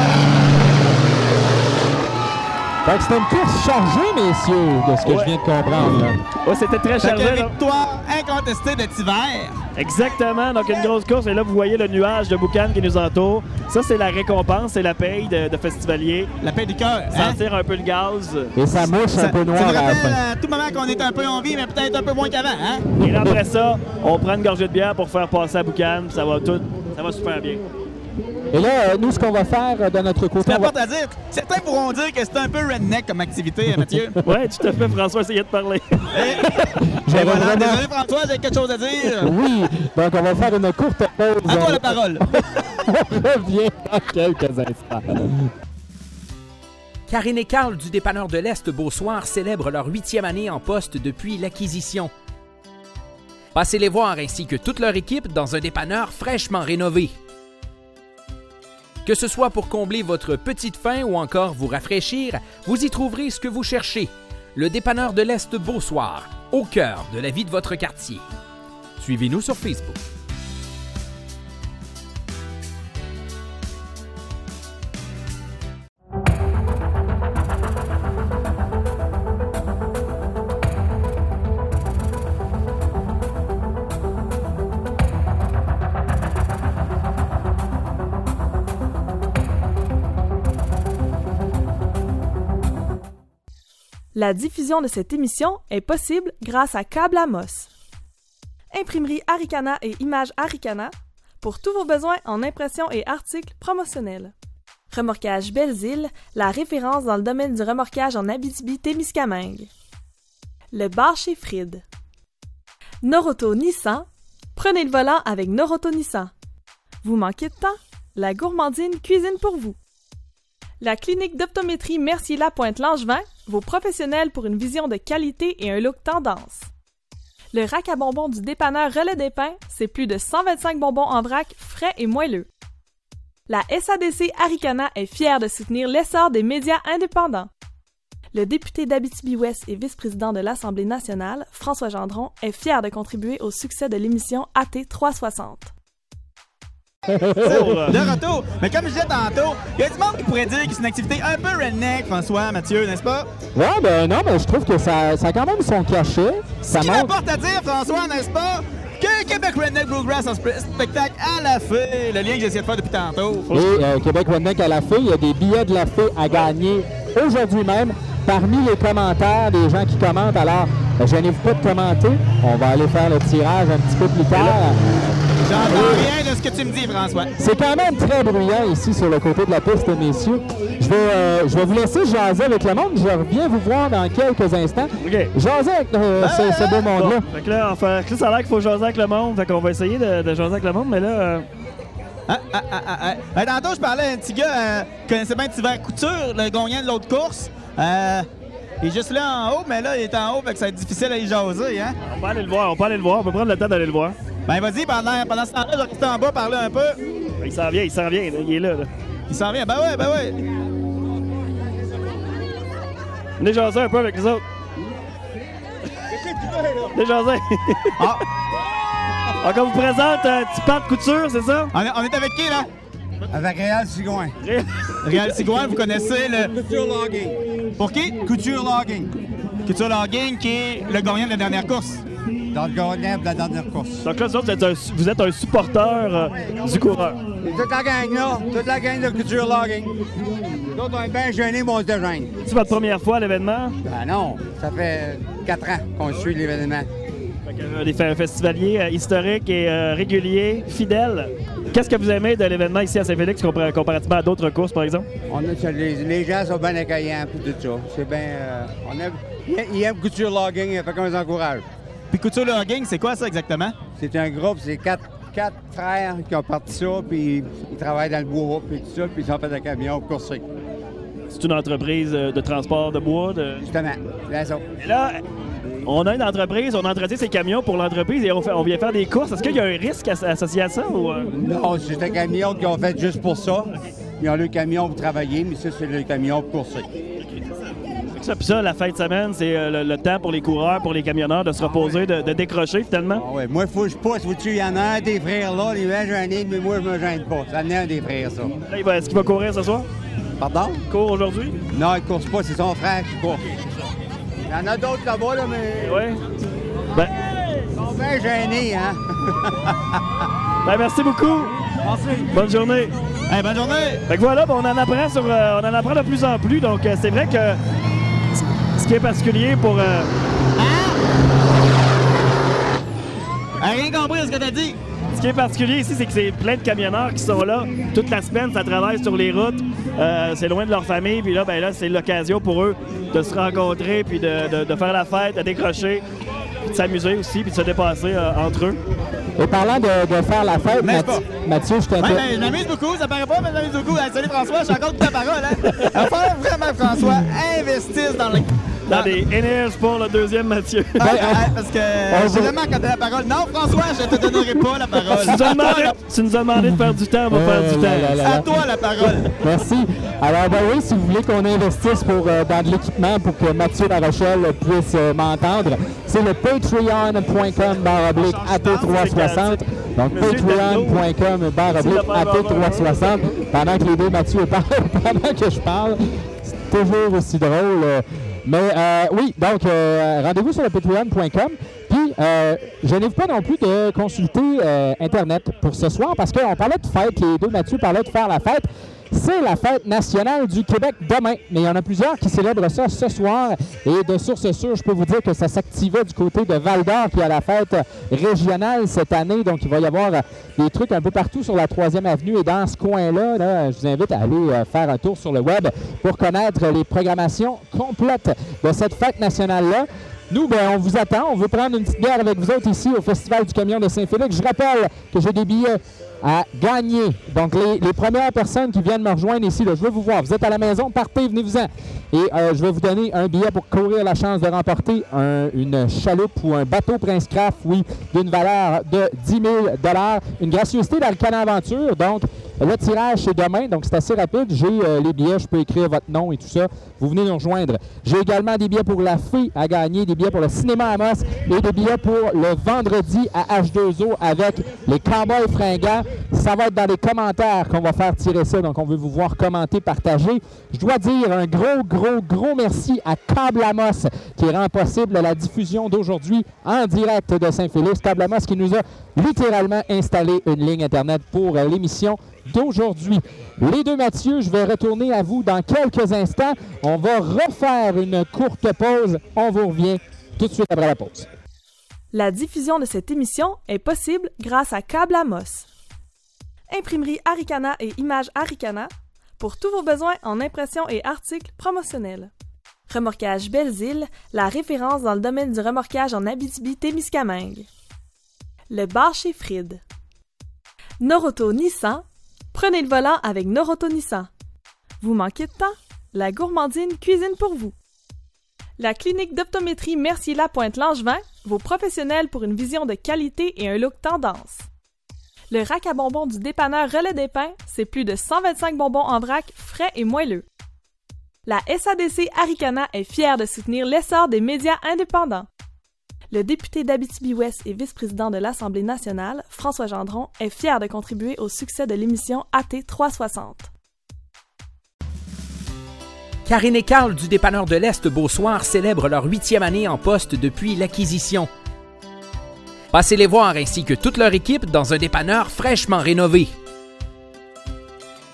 Fait que c'était une course chargée, messieurs, de ce que Ouais. je viens de comprendre. là. Ouais, c'était très chargé. là. victoire incontestée de petit vert. Exactement. Donc, une grosse course. Et là, vous voyez le nuage de boucan qui nous entoure. Ça, c'est la récompense, c'est la paye de, de festivalier. La paix du cœur, hein? Sentir un peu le gaz. Et ça mouche un peu noir ça nous rappelle à tout moment qu'on est un peu en vie, mais peut-être un peu moins qu'avant, hein? Et là, après ça, on prend une gorgée de bière pour faire passer à boucan. Ça va tout. Ça va super bien. Et là, euh, nous, ce qu'on va faire euh, de notre côté, C'est va- à dire. Certains pourront dire que c'est un peu redneck comme activité, hein, Mathieu. Ouais, tout à fait, François essayait de parler. Et J'avais voilà, vraiment- désolé François, j'ai quelque chose à dire. Oui, donc on va faire une courte pause. À toi On- la parole. on revient dans quelques instants. Karine et Carl du dépanneur de l'Est Beausoir célèbrent leur huitième année en poste depuis l'acquisition. Passez les voir ainsi que toute leur équipe dans un dépanneur fraîchement rénové. Que ce soit pour combler votre petite faim ou encore vous rafraîchir, vous y trouverez ce que vous cherchez. Le dépanneur de l'Est Beausoir, au cœur de la vie de votre quartier. Suivez-nous sur Facebook. La diffusion de cette émission est possible grâce à Câble Amos. Imprimerie Aricana et Images Aricana pour tous vos besoins en impression et articles promotionnels. Remorquage Belles-Îles, la référence dans le domaine du remorquage en Abitibi-Témiscamingue. Le bar chez Fried. Noroto Nissan, prenez le volant avec Noroto Nissan. Vous manquez de temps? La gourmandine cuisine pour vous. La clinique d'optométrie Mercier-Lapointe-Langevin, vos professionnels pour une vision de qualité et un look tendance. Le rack à bonbons du dépanneur Relais des Pins, c'est plus de 125 bonbons en vrac, frais et moelleux. La SADC Aricana est fière de soutenir l'essor des médias indépendants. Le député d'Abitibi-Ouest et vice-président de l'Assemblée nationale, François Gendron, est fier de contribuer au succès de l'émission AT 360. De retour. Mais comme je disais tantôt, il y a du monde qui pourrait dire que c'est une activité un peu redneck, François, Mathieu, n'est-ce pas? Ouais, ben non, mais je trouve que ça, ça a quand même son cachet. Ça Ce qui à dire, François, n'est-ce pas? Que Québec Redneck Bluegrass en spe- spectacle à la fée, le lien que j'essaie de faire depuis tantôt. Et euh, Québec Redneck à la fée, il y a des billets de la fée à gagner aujourd'hui même parmi les commentaires des gens qui commentent. Alors, euh, gênez-vous pas de commenter. On va aller faire le tirage un petit peu plus tard. J'entends rien de ce que tu me dis, François. C'est quand même très bruyant ici sur le côté de la piste, messieurs. Je vais, euh, je vais vous laisser jaser avec le monde. Je reviens vous voir dans quelques instants. OK. Jaser avec euh, ce, ce beau Bon, monde-là. fait que là, enfin, là, ça a l'air qu'il faut jaser avec le monde. Fait qu'on va essayer de, de jaser avec le monde, mais là, euh, Ah, ah, ah, ah, ah. Euh, tantôt, je parlais à un petit gars euh, qui connaissait bien Tivert Couture, le gagnant de l'autre course. Il est juste là en haut, mais là, il est en haut, fait que ça va être difficile à y jaser, hein? on peut aller le voir. On peut aller le voir. On peut prendre le temps d'aller le voir. Ben, vas-y, pendant, pendant ce temps-là, je vais rester en bas, parler un peu. Il s'en vient, il s'en vient. là. Il est là. là. Il s'en vient. Ben ouais, ben ouais. Venez jaser un peu avec les autres. Desjardins. Ah. Donc, on vous présente un petit de couture, c'est ça? On est, on est avec qui, là? Avec Réal Sigouin. Réal Sigouin, vous connaissez le... Couture Logging. Pour qui? Couture Logging. Couture Logging, qui est le gagnant de la dernière course. Dans le gagnant de la dernière course. Donc là, vous, êtes un, vous êtes un supporter euh, du coureur. Et toute la gang, là, toute la gang de Couture Logging. Nous autres, on est bien gênés, mais on se dégêne. C'est votre première fois à l'événement? Ben non, ça fait quatre ans qu'on suit l'événement. Euh, des- un festivalier euh, historique et euh, régulier, fidèle. Qu'est-ce que vous aimez de l'événement ici à Saint-Félix compar- comparativement à d'autres courses, par exemple? On a, ça, les, les gens sont bien accueillants, puis tout ça. C'est bien... euh, on aime, ils, ils aiment Couture Logging, fait qu'on les encourage. Puis Couture Logging, c'est quoi ça exactement? C'est un groupe, c'est quatre, quatre frères qui ont parti ça, puis ils travaillent dans le bois, puis tout ça, puis ils ont fait un camion pour courser. C'est une entreprise de transport de bois. De... Justement, c'est ça. Et là, on a une entreprise, on entretient ses camions pour l'entreprise et on, fait- on vient faire des courses. Est-ce qu'il y a un risque as- associé à ça? Ou, euh? Non, c'est un camion qu'ils ont fait juste pour ça. Ils ont le camion pour travailler, mais ça, c'est le camion pour courser. Ça, puis ça, la fin de semaine, c'est euh, le, le temps pour les coureurs, pour les camionneurs de se reposer, de, de décrocher finalement? Ah ouais, moi, il faut que je pousse. Faut-tu, il y en a un des frères là, les gens gênés, mais moi, je me gêne pas. Ça en est un des frères, ça. Va- Est-ce qu'il va courir ce soir? Pardon? Il court aujourd'hui? Non, il course pas, c'est son frère qui court. Il y en a d'autres là-bas, là, mais. Oui. Ben, Ils sont bien gênés, hein? ben, merci beaucoup. Merci. Bonne journée. Hey, bonne journée! Fait que voilà, ben, on en apprend sur, euh, on en apprend de plus en plus. Donc euh, c'est vrai que ce qui est particulier pour euh, Hey, rien compris ce que t'as dit? Ce qui est particulier ici, c'est que c'est plein de camionneurs qui sont là toute la semaine, ça travaille sur les routes. Euh, c'est loin de leur famille, puis là, ben là, c'est l'occasion pour eux de se rencontrer, puis de, faire la fête, de décrocher, puis de s'amuser aussi, puis de se dépasser euh, entre eux. Et parlant de, de faire la fête, Mathieu, je Ouais, t'inter- ben, je m'amuse beaucoup, ça paraît pas, mais je m'amuse beaucoup. Hey, salut François, j'ai encore toute ta parole, hein? Il va falloir vraiment, François, investisse dans le. Dans des énergies pour le deuxième Mathieu. Ah, ah, parce que j'ai quand t'as la parole. Non, François, je te donnerai pas la parole. tu, nous as demandé, tu nous as demandé de faire du temps, on va faire du là temps. là là. À toi la parole. Merci. Alors, ben oui, si vous voulez qu'on investisse pour, euh, dans de l'équipement pour que Mathieu La Rochelle puisse euh, m'entendre, c'est le patreon.com barre oblique AT360. Donc, patreon.com barre oblique de faire AT360. Pendant que les deux Mathieu parlent, pendant que je parle, c'est toujours aussi drôle. Mais euh, oui, donc, euh, rendez-vous sur le patreon.com. Puis, euh, gênez-vous pas non plus de consulter Internet pour ce soir parce qu'on parlait de fête, les deux Mathieu parlaient de faire la fête. C'est la fête nationale du Québec demain, mais il y en a plusieurs qui célèbrent ça ce soir. Et de source sûre, je peux vous dire que ça s'activait du côté de Val d'Or qui a la fête régionale cette année. Donc, il va y avoir des trucs un peu partout sur la 3e avenue. Et dans ce coin-là, là, je vous invite à aller euh, faire un tour sur le web pour connaître les programmations complètes de cette fête nationale-là. Nous, ben, on vous attend. On veut prendre une petite bière avec vous autres ici au Festival du Camion de Saint-Félix. Je rappelle que j'ai des billets à gagner. Donc, les, premières personnes qui viennent me rejoindre ici, je veux vous voir. Vous êtes à la maison, partez, venez-vous-en. Et euh, je vais vous donner un billet pour courir la chance de remporter un- une chaloupe ou un bateau Prince Craft, oui, d'une valeur de 10 000 Une gracieuseté dans le Canon Aventure. Donc, le tirage, c'est demain, donc c'est assez rapide. J'ai euh, les billets, je peux écrire votre nom et tout ça. Vous venez nous rejoindre. J'ai également des billets pour la fée à gagner, des billets pour le cinéma Amos et des billets pour le vendredi à H2O avec les Cowboys fringants. Ça va être dans les commentaires qu'on va faire tirer ça, donc on veut vous voir commenter, partager. Je dois dire un gros, gros, gros merci à Câble Amos qui rend possible la diffusion d'aujourd'hui en direct de Saint-Félix. Câble Amos qui nous a littéralement installé une ligne Internet pour euh, l'émission d'aujourd'hui. Les deux Mathieu, je vais retourner à vous dans quelques instants. On va refaire une courte pause. On vous revient tout de suite après la pause. La diffusion de cette émission est possible grâce à Câble Amos. Imprimerie Aricana et Images Aricana pour tous vos besoins en impression et articles promotionnels. Remorquage Belles-Îles, la référence dans le domaine du remorquage en Abitibi-Témiscamingue. Le bar chez Fried. Noroto Nissan, prenez le volant avec Noroto Nissan. Vous manquez de temps? La gourmandine cuisine pour vous. La clinique d'optométrie Mercier Lapointe Langevin, vos professionnels pour une vision de qualité et un look tendance. Le rack à bonbons du dépanneur Relais des Pins, c'est plus de 125 bonbons en vrac, frais et moelleux. La SADC Aricana est fière de soutenir l'essor des médias indépendants. Le député d'Abitibi-Ouest et vice-président de l'Assemblée nationale, François Gendron, est fier de contribuer au succès de l'émission AT 360. Karine et Carl du dépanneur de l'Est Beausoir célèbrent leur huitième année en poste depuis l'acquisition. Passez les voir ainsi que toute leur équipe dans un dépanneur fraîchement rénové.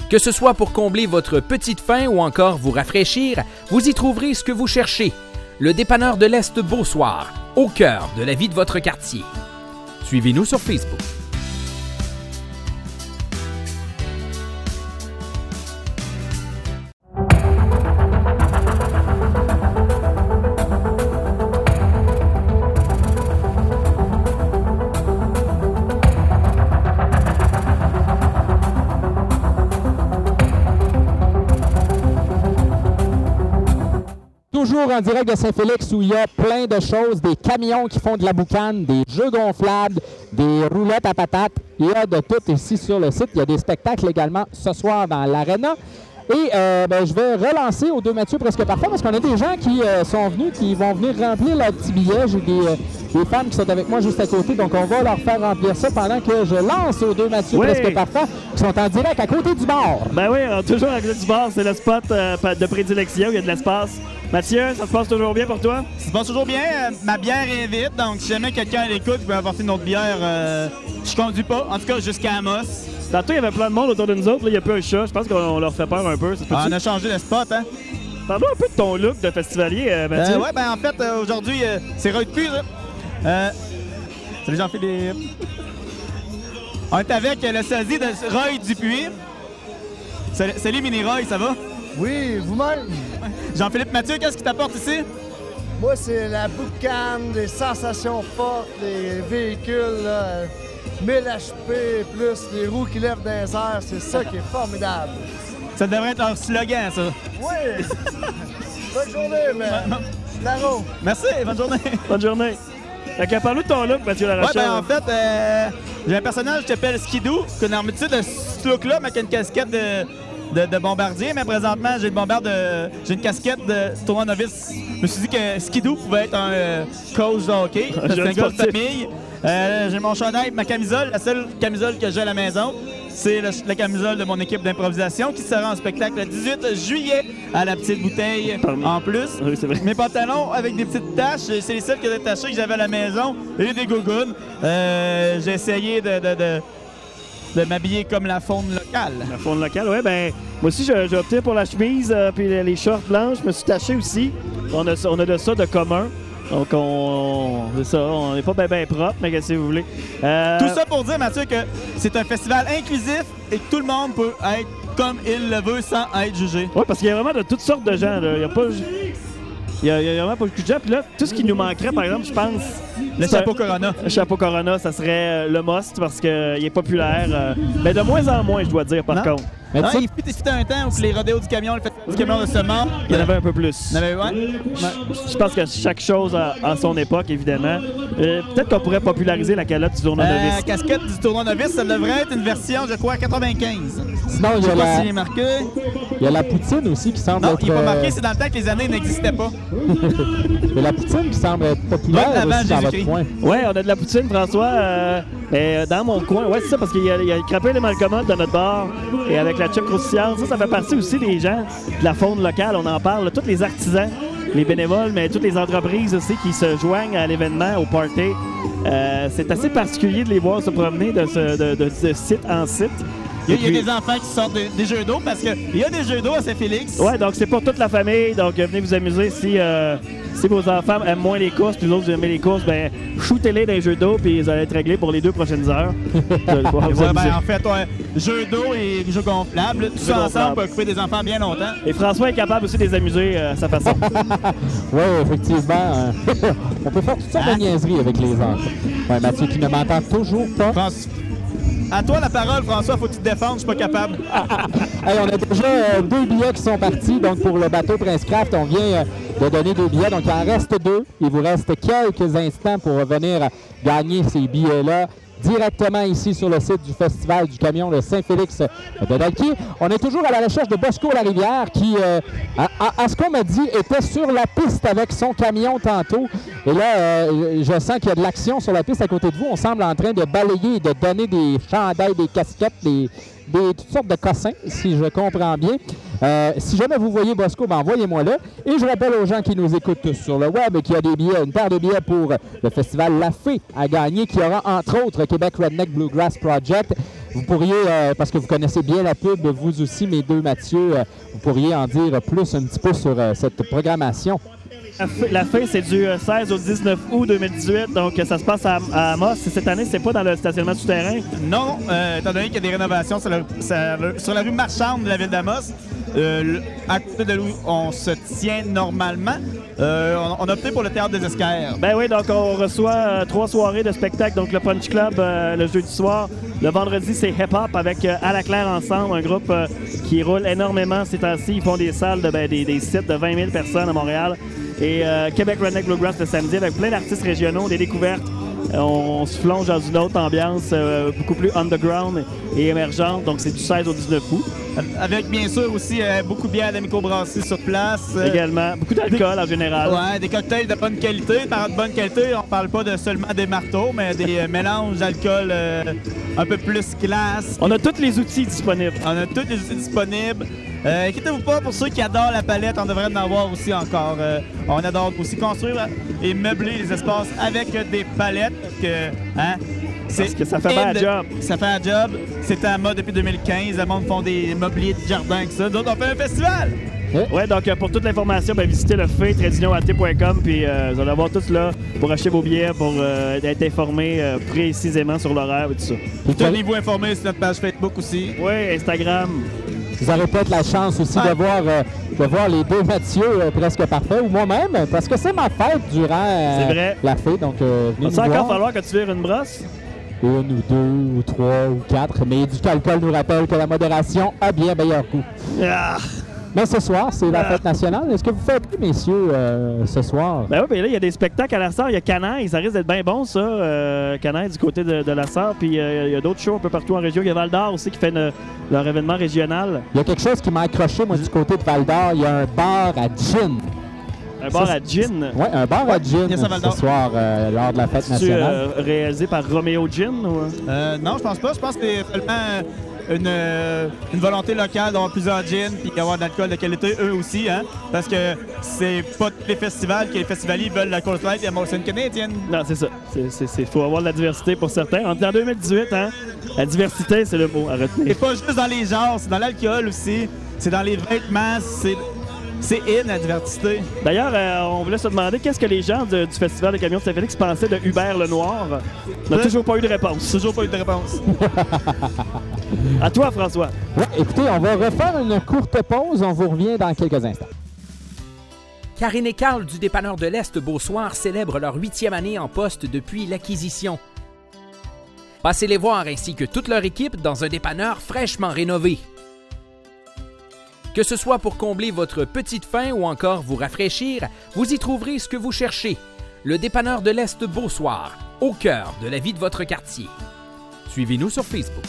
Que ce soit pour combler votre petite faim ou encore vous rafraîchir, vous y trouverez ce que vous cherchez. Le dépanneur de l'Est Beausoir, au cœur de la vie de votre quartier. Suivez-nous sur Facebook. Toujours en direct de Saint-Félix où il y a plein de choses, des camions qui font de la boucane, des jeux gonflables, des roulettes à patates. Il y a de tout ici sur le site. Il y a des spectacles également ce soir dans l'arena. Et euh, ben, je vais relancer aux deux Mathieu presque parfait parce qu'on a des gens qui euh, sont venus, qui vont venir remplir leur petit billet. J'ai des, euh, des femmes qui sont avec moi juste à côté, donc on va leur faire remplir ça pendant que je lance aux deux Mathieu Oui. presque parfait qui sont en direct à côté du bar. Ben oui, toujours à côté du bar, c'est le spot de prédilection, il y a de l'espace. Mathieu, ça se passe toujours bien pour toi? Ça se passe toujours bien. Euh, ma bière est vide, donc si jamais quelqu'un à l'écoute veut apporter une autre bière, euh, je conduis pas. En tout cas, jusqu'à Amos. Tantôt, il y avait plein de monde autour de nous autres, là, il n'y a plus un chat, je pense qu'on leur fait peur un peu. Ah, on a changé de spot, hein? Parle-nous un peu de ton look de festivalier, euh, Mathieu. Euh, ouais, ben en fait, euh, aujourd'hui, euh, c'est Roy Dupuis, là. Euh, salut Jean-Philippe. On est avec le sosie de Roy Dupuis. Salut, salut Mini Roy, ça va? Oui, vous-même? Jean-Philippe Mathieu, qu'est-ce qui t'apporte ici? Moi, c'est la boucane, des sensations fortes, des véhicules, là, 1000 HP, plus les roues qui lèvent dans les airs, c'est ça qui est formidable. Ça devrait être leur slogan, ça. Oui! Bonne journée, mais... Laro! Merci, bonne journée. Bonne journée. Fait que parle-nous de ton look, Mathieu Ouais, Larachelle. ben en fait, euh, j'ai un personnage qui s'appelle Skidoo, qu'on a remis de ce look-là, mais avec une casquette de, de, de bombardier. Mais présentement, j'ai une bombarde de. J'ai une casquette de tournoi novice. Je me suis dit que Skidoo pouvait être un euh, coach de hockey. C'est un gars de famille. Euh, j'ai mon chandail, ma camisole. La seule camisole que j'ai à la maison, c'est la camisole de mon équipe d'improvisation qui sera en spectacle le 18 juillet à la petite bouteille en plus. Oui, c'est vrai. Mes pantalons avec des petites taches, c'est les seuls que j'ai tachés que j'avais à la maison. Et des gougounes. Euh, j'ai essayé de, de, de- de m'habiller comme la faune locale. La faune locale, ouais, ben, moi aussi, j'ai opté pour la chemise euh, puis les shorts blanches. Je me suis taché aussi. On a, on a de ça de commun. Donc, on, ça, on n'est pas bien ben propre, mais qu'est-ce que vous voulez. Euh, Tout ça pour dire, Mathieu, que c'est un festival inclusif et que tout le monde peut être comme il le veut sans être jugé. Oui, parce qu'il y a vraiment de toutes sortes de gens. là. Il y a pas. Il y a, il y a vraiment pas beaucoup de gens. Puis là, tout ce qui nous manquerait, par exemple, je pense. Le chapeau un- Corona. Le chapeau Corona, ça serait euh, le must parce qu'il est populaire. euh, mais de moins en moins, je dois dire, par Non. contre. Mais Non, tu sais- il fut un temps où les rodéos du camion, le fait du camion de semence, Il y en avait un peu plus. Il y en avait, ouais. Je pense que chaque chose a, a son époque, évidemment. Euh, Peut-être qu'on pourrait populariser la calotte du tournoi Euh, novice. casquette du tournoi novice, ça devrait être une version, je crois, 95. Sinon, il Je y, a sais pas la, marqué. il y a la poutine aussi qui semble Non, être. il n'est pas euh, marqué, c'est dans le temps que les années n'existaient pas. il y a la poutine qui semble être populaire Ouais, avant aussi dans votre Jésus-Christ. Coin. Ouais, on a de la poutine, François. euh, dans mon coin, ouais, c'est ça, parce qu'il y a, le crapé et les malcommodes dans notre bar. Et avec la chip croustillante, ça, ça fait partie aussi des gens de la faune locale. On en parle. Tous les artisans, les bénévoles, mais toutes les entreprises aussi qui se joignent à l'événement, au party. Euh, c'est assez particulier de les voir se promener de, ce- de- de- de site en site. Il y a, Et il y a puis- des enfants qui sortent de- des jeux d'eau parce qu'il y a des jeux d'eau à Saint-Félix. Ouais, donc c'est pour toute la famille. Donc venez vous amuser. Si, euh, si vos enfants aiment moins les courses, puis les autres vous aimez les courses, ben shootez-les dans les jeux d'eau, puis ils allez être réglés pour les deux prochaines heures. Ouais, ben, en fait, ouais, jeux d'eau et jeux gonflables, tout Jeux ça gonflables. ensemble peut occuper des enfants bien longtemps. Et François est capable aussi de les amuser euh, à sa façon. Oui, effectivement. euh, on peut faire toutes sortes de niaiseries avec les enfants. Ouais, Mathieu qui ne m'entend toujours pas. France- À toi la parole, François, faut que tu te défendes, je suis pas capable. On a déjà euh, deux billets qui sont partis. Donc, pour le bateau Prince Craft, on vient euh, de donner des billets. Donc, il en reste deux. Il vous reste quelques instants pour venir gagner ces billets-là directement ici sur le site du Festival du camion de Saint-Félix de Dalquier. On est toujours à la recherche de Bosco Larivière qui, euh, à, ce qu'on m'a dit, était sur la piste avec son camion tantôt. Et là, euh, je sens qu'il y a de l'action sur la piste à côté de vous. On semble en train de balayer de donner des chandails, des casquettes, des, des- toutes sortes de cossins, si je comprends bien. Euh, si jamais vous voyez Bosco, ben envoyez-moi là. Et je rappelle aux gens qui nous écoutent sur le web qu'il y a des billets, une paire de billets pour le festival La Fée à gagner, qui aura entre autres Québec Redneck Bluegrass Project. Vous pourriez, euh, parce que vous connaissez bien la pub, vous aussi, mes deux Mathieu, euh, vous pourriez en dire plus un petit peu sur cette programmation. La fin, c'est du euh, 16 au 19 août 2018, donc euh, ça se passe à, à Amos. Cette année, c'est pas dans le stationnement souterrain? Non, euh, étant donné qu'il y a des rénovations sur la, sur- sur la rue marchande de la ville d'Amos, euh, à côté de où on se tient normalement, euh, on, on a opté pour le théâtre des Esquerres. Ben oui, donc on reçoit euh, trois soirées de spectacle. Donc le Punch Club euh, le jeudi soir. Le vendredi, c'est Hip Hop avec euh, À la Claire Ensemble, un groupe euh, qui roule énormément ces temps-ci. Ils font des salles, de, ben, des, des sites de 20 000 personnes à Montréal. Et euh, Québec Redneck Bluegrass le samedi avec plein d'artistes régionaux, des découvertes. Euh, on se plonge dans une autre ambiance euh, beaucoup plus underground et émergente. Donc c'est du 16 au 19 août. Avec bien sûr aussi euh, beaucoup de bières de microbrasserie sur place. euh, Également, beaucoup d'alcool en général. Ouais, des cocktails de bonne qualité. Par de bonne qualité, on parle pas de seulement des marteaux, mais des euh, mélanges d'alcool euh, un peu plus classe. On a tous les outils disponibles. On a tous les outils disponibles. Euh, Inquiétez-vous pas, pour ceux qui adorent la palette, on devrait en avoir aussi encore. Euh, on adore aussi construire et meubler les espaces avec des palettes. Que, hein, Parce que ça fait bien la job. Ça fait un job. C'est en mode depuis 2015. Le monde font des mobiliers de jardin avec ça. D'autres, on fait un festival. Ouais, donc euh, pour toute l'information, ben, visitez le fait puis euh, vous allez avoir tout là pour acheter vos billets, pour euh, être informé euh, précisément sur l'horaire et tout ça. Tenez-vous informés sur notre page Facebook aussi. Oui, Instagram. Vous aurez peut-être la chance aussi de, voir, euh, de voir les deux Mathieu euh, presque parfaits, ou moi-même, parce que c'est ma fête durant euh, vrai. la fête. Donc, euh, venez Va-t-il nous encore voir. falloir que tu vires une brosse? Une ou deux ou trois ou quatre. Mais du alcool nous rappelle que la modération a bien meilleur goût. Ah! Mais ce soir, c'est la fête nationale. Est-ce que vous faites, messieurs, euh, ce soir? Ben oui, ben là, il y a des spectacles à la Sarre. Il y a Canaille, ça risque d'être bien bon, ça. Euh, Canaille du côté de, de la Sarre. Puis euh, il y a d'autres shows un peu partout en région. Il y a Val d'Or aussi qui fait une- leur événement régional. Il y a quelque chose qui m'a accroché, moi, du côté de Val d'Or. Il y a un bar à gin. Un bar à gin? Oui, un bar à gin ce soir euh, lors de la fête nationale. euh, réalisé par Romeo Gin ou... Euh, non, je pense pas. Je pense que c'est seulement une, euh, une volonté locale d'avoir plusieurs gins puis d'avoir de l'alcool de qualité, eux aussi. Hein? Parce que c'est pas tous les festivals que les festivaliers veulent la Coast Light et la Molson canadienne. Non, c'est ça. Il faut avoir de la diversité pour certains. En 2018, hein, la diversité, c'est le mot à retenir. Et pas juste dans les genres, c'est dans l'alcool aussi. C'est dans les vêtements, c'est. C'est in la diversité. D'ailleurs, euh, on voulait se demander qu'est-ce que les gens de- du Festival de camions de Saint-Félix pensaient de Hubert Lenoir? On n'a toujours pas eu de réponse. Toujours pas eu de réponse. à toi, François. Ouais, écoutez, on va refaire une courte pause. On vous revient dans quelques instants. Karine et Carl du dépanneur de l'Est Beausoir célèbrent leur huitième année en poste depuis l'acquisition. Passez les voir ainsi que toute leur équipe dans un dépanneur fraîchement rénové. Que ce soit pour combler votre petite faim ou encore vous rafraîchir, vous y trouverez ce que vous cherchez. Le dépanneur de l'Est Beausoir, au cœur de la vie de votre quartier. Suivez-nous sur Facebook.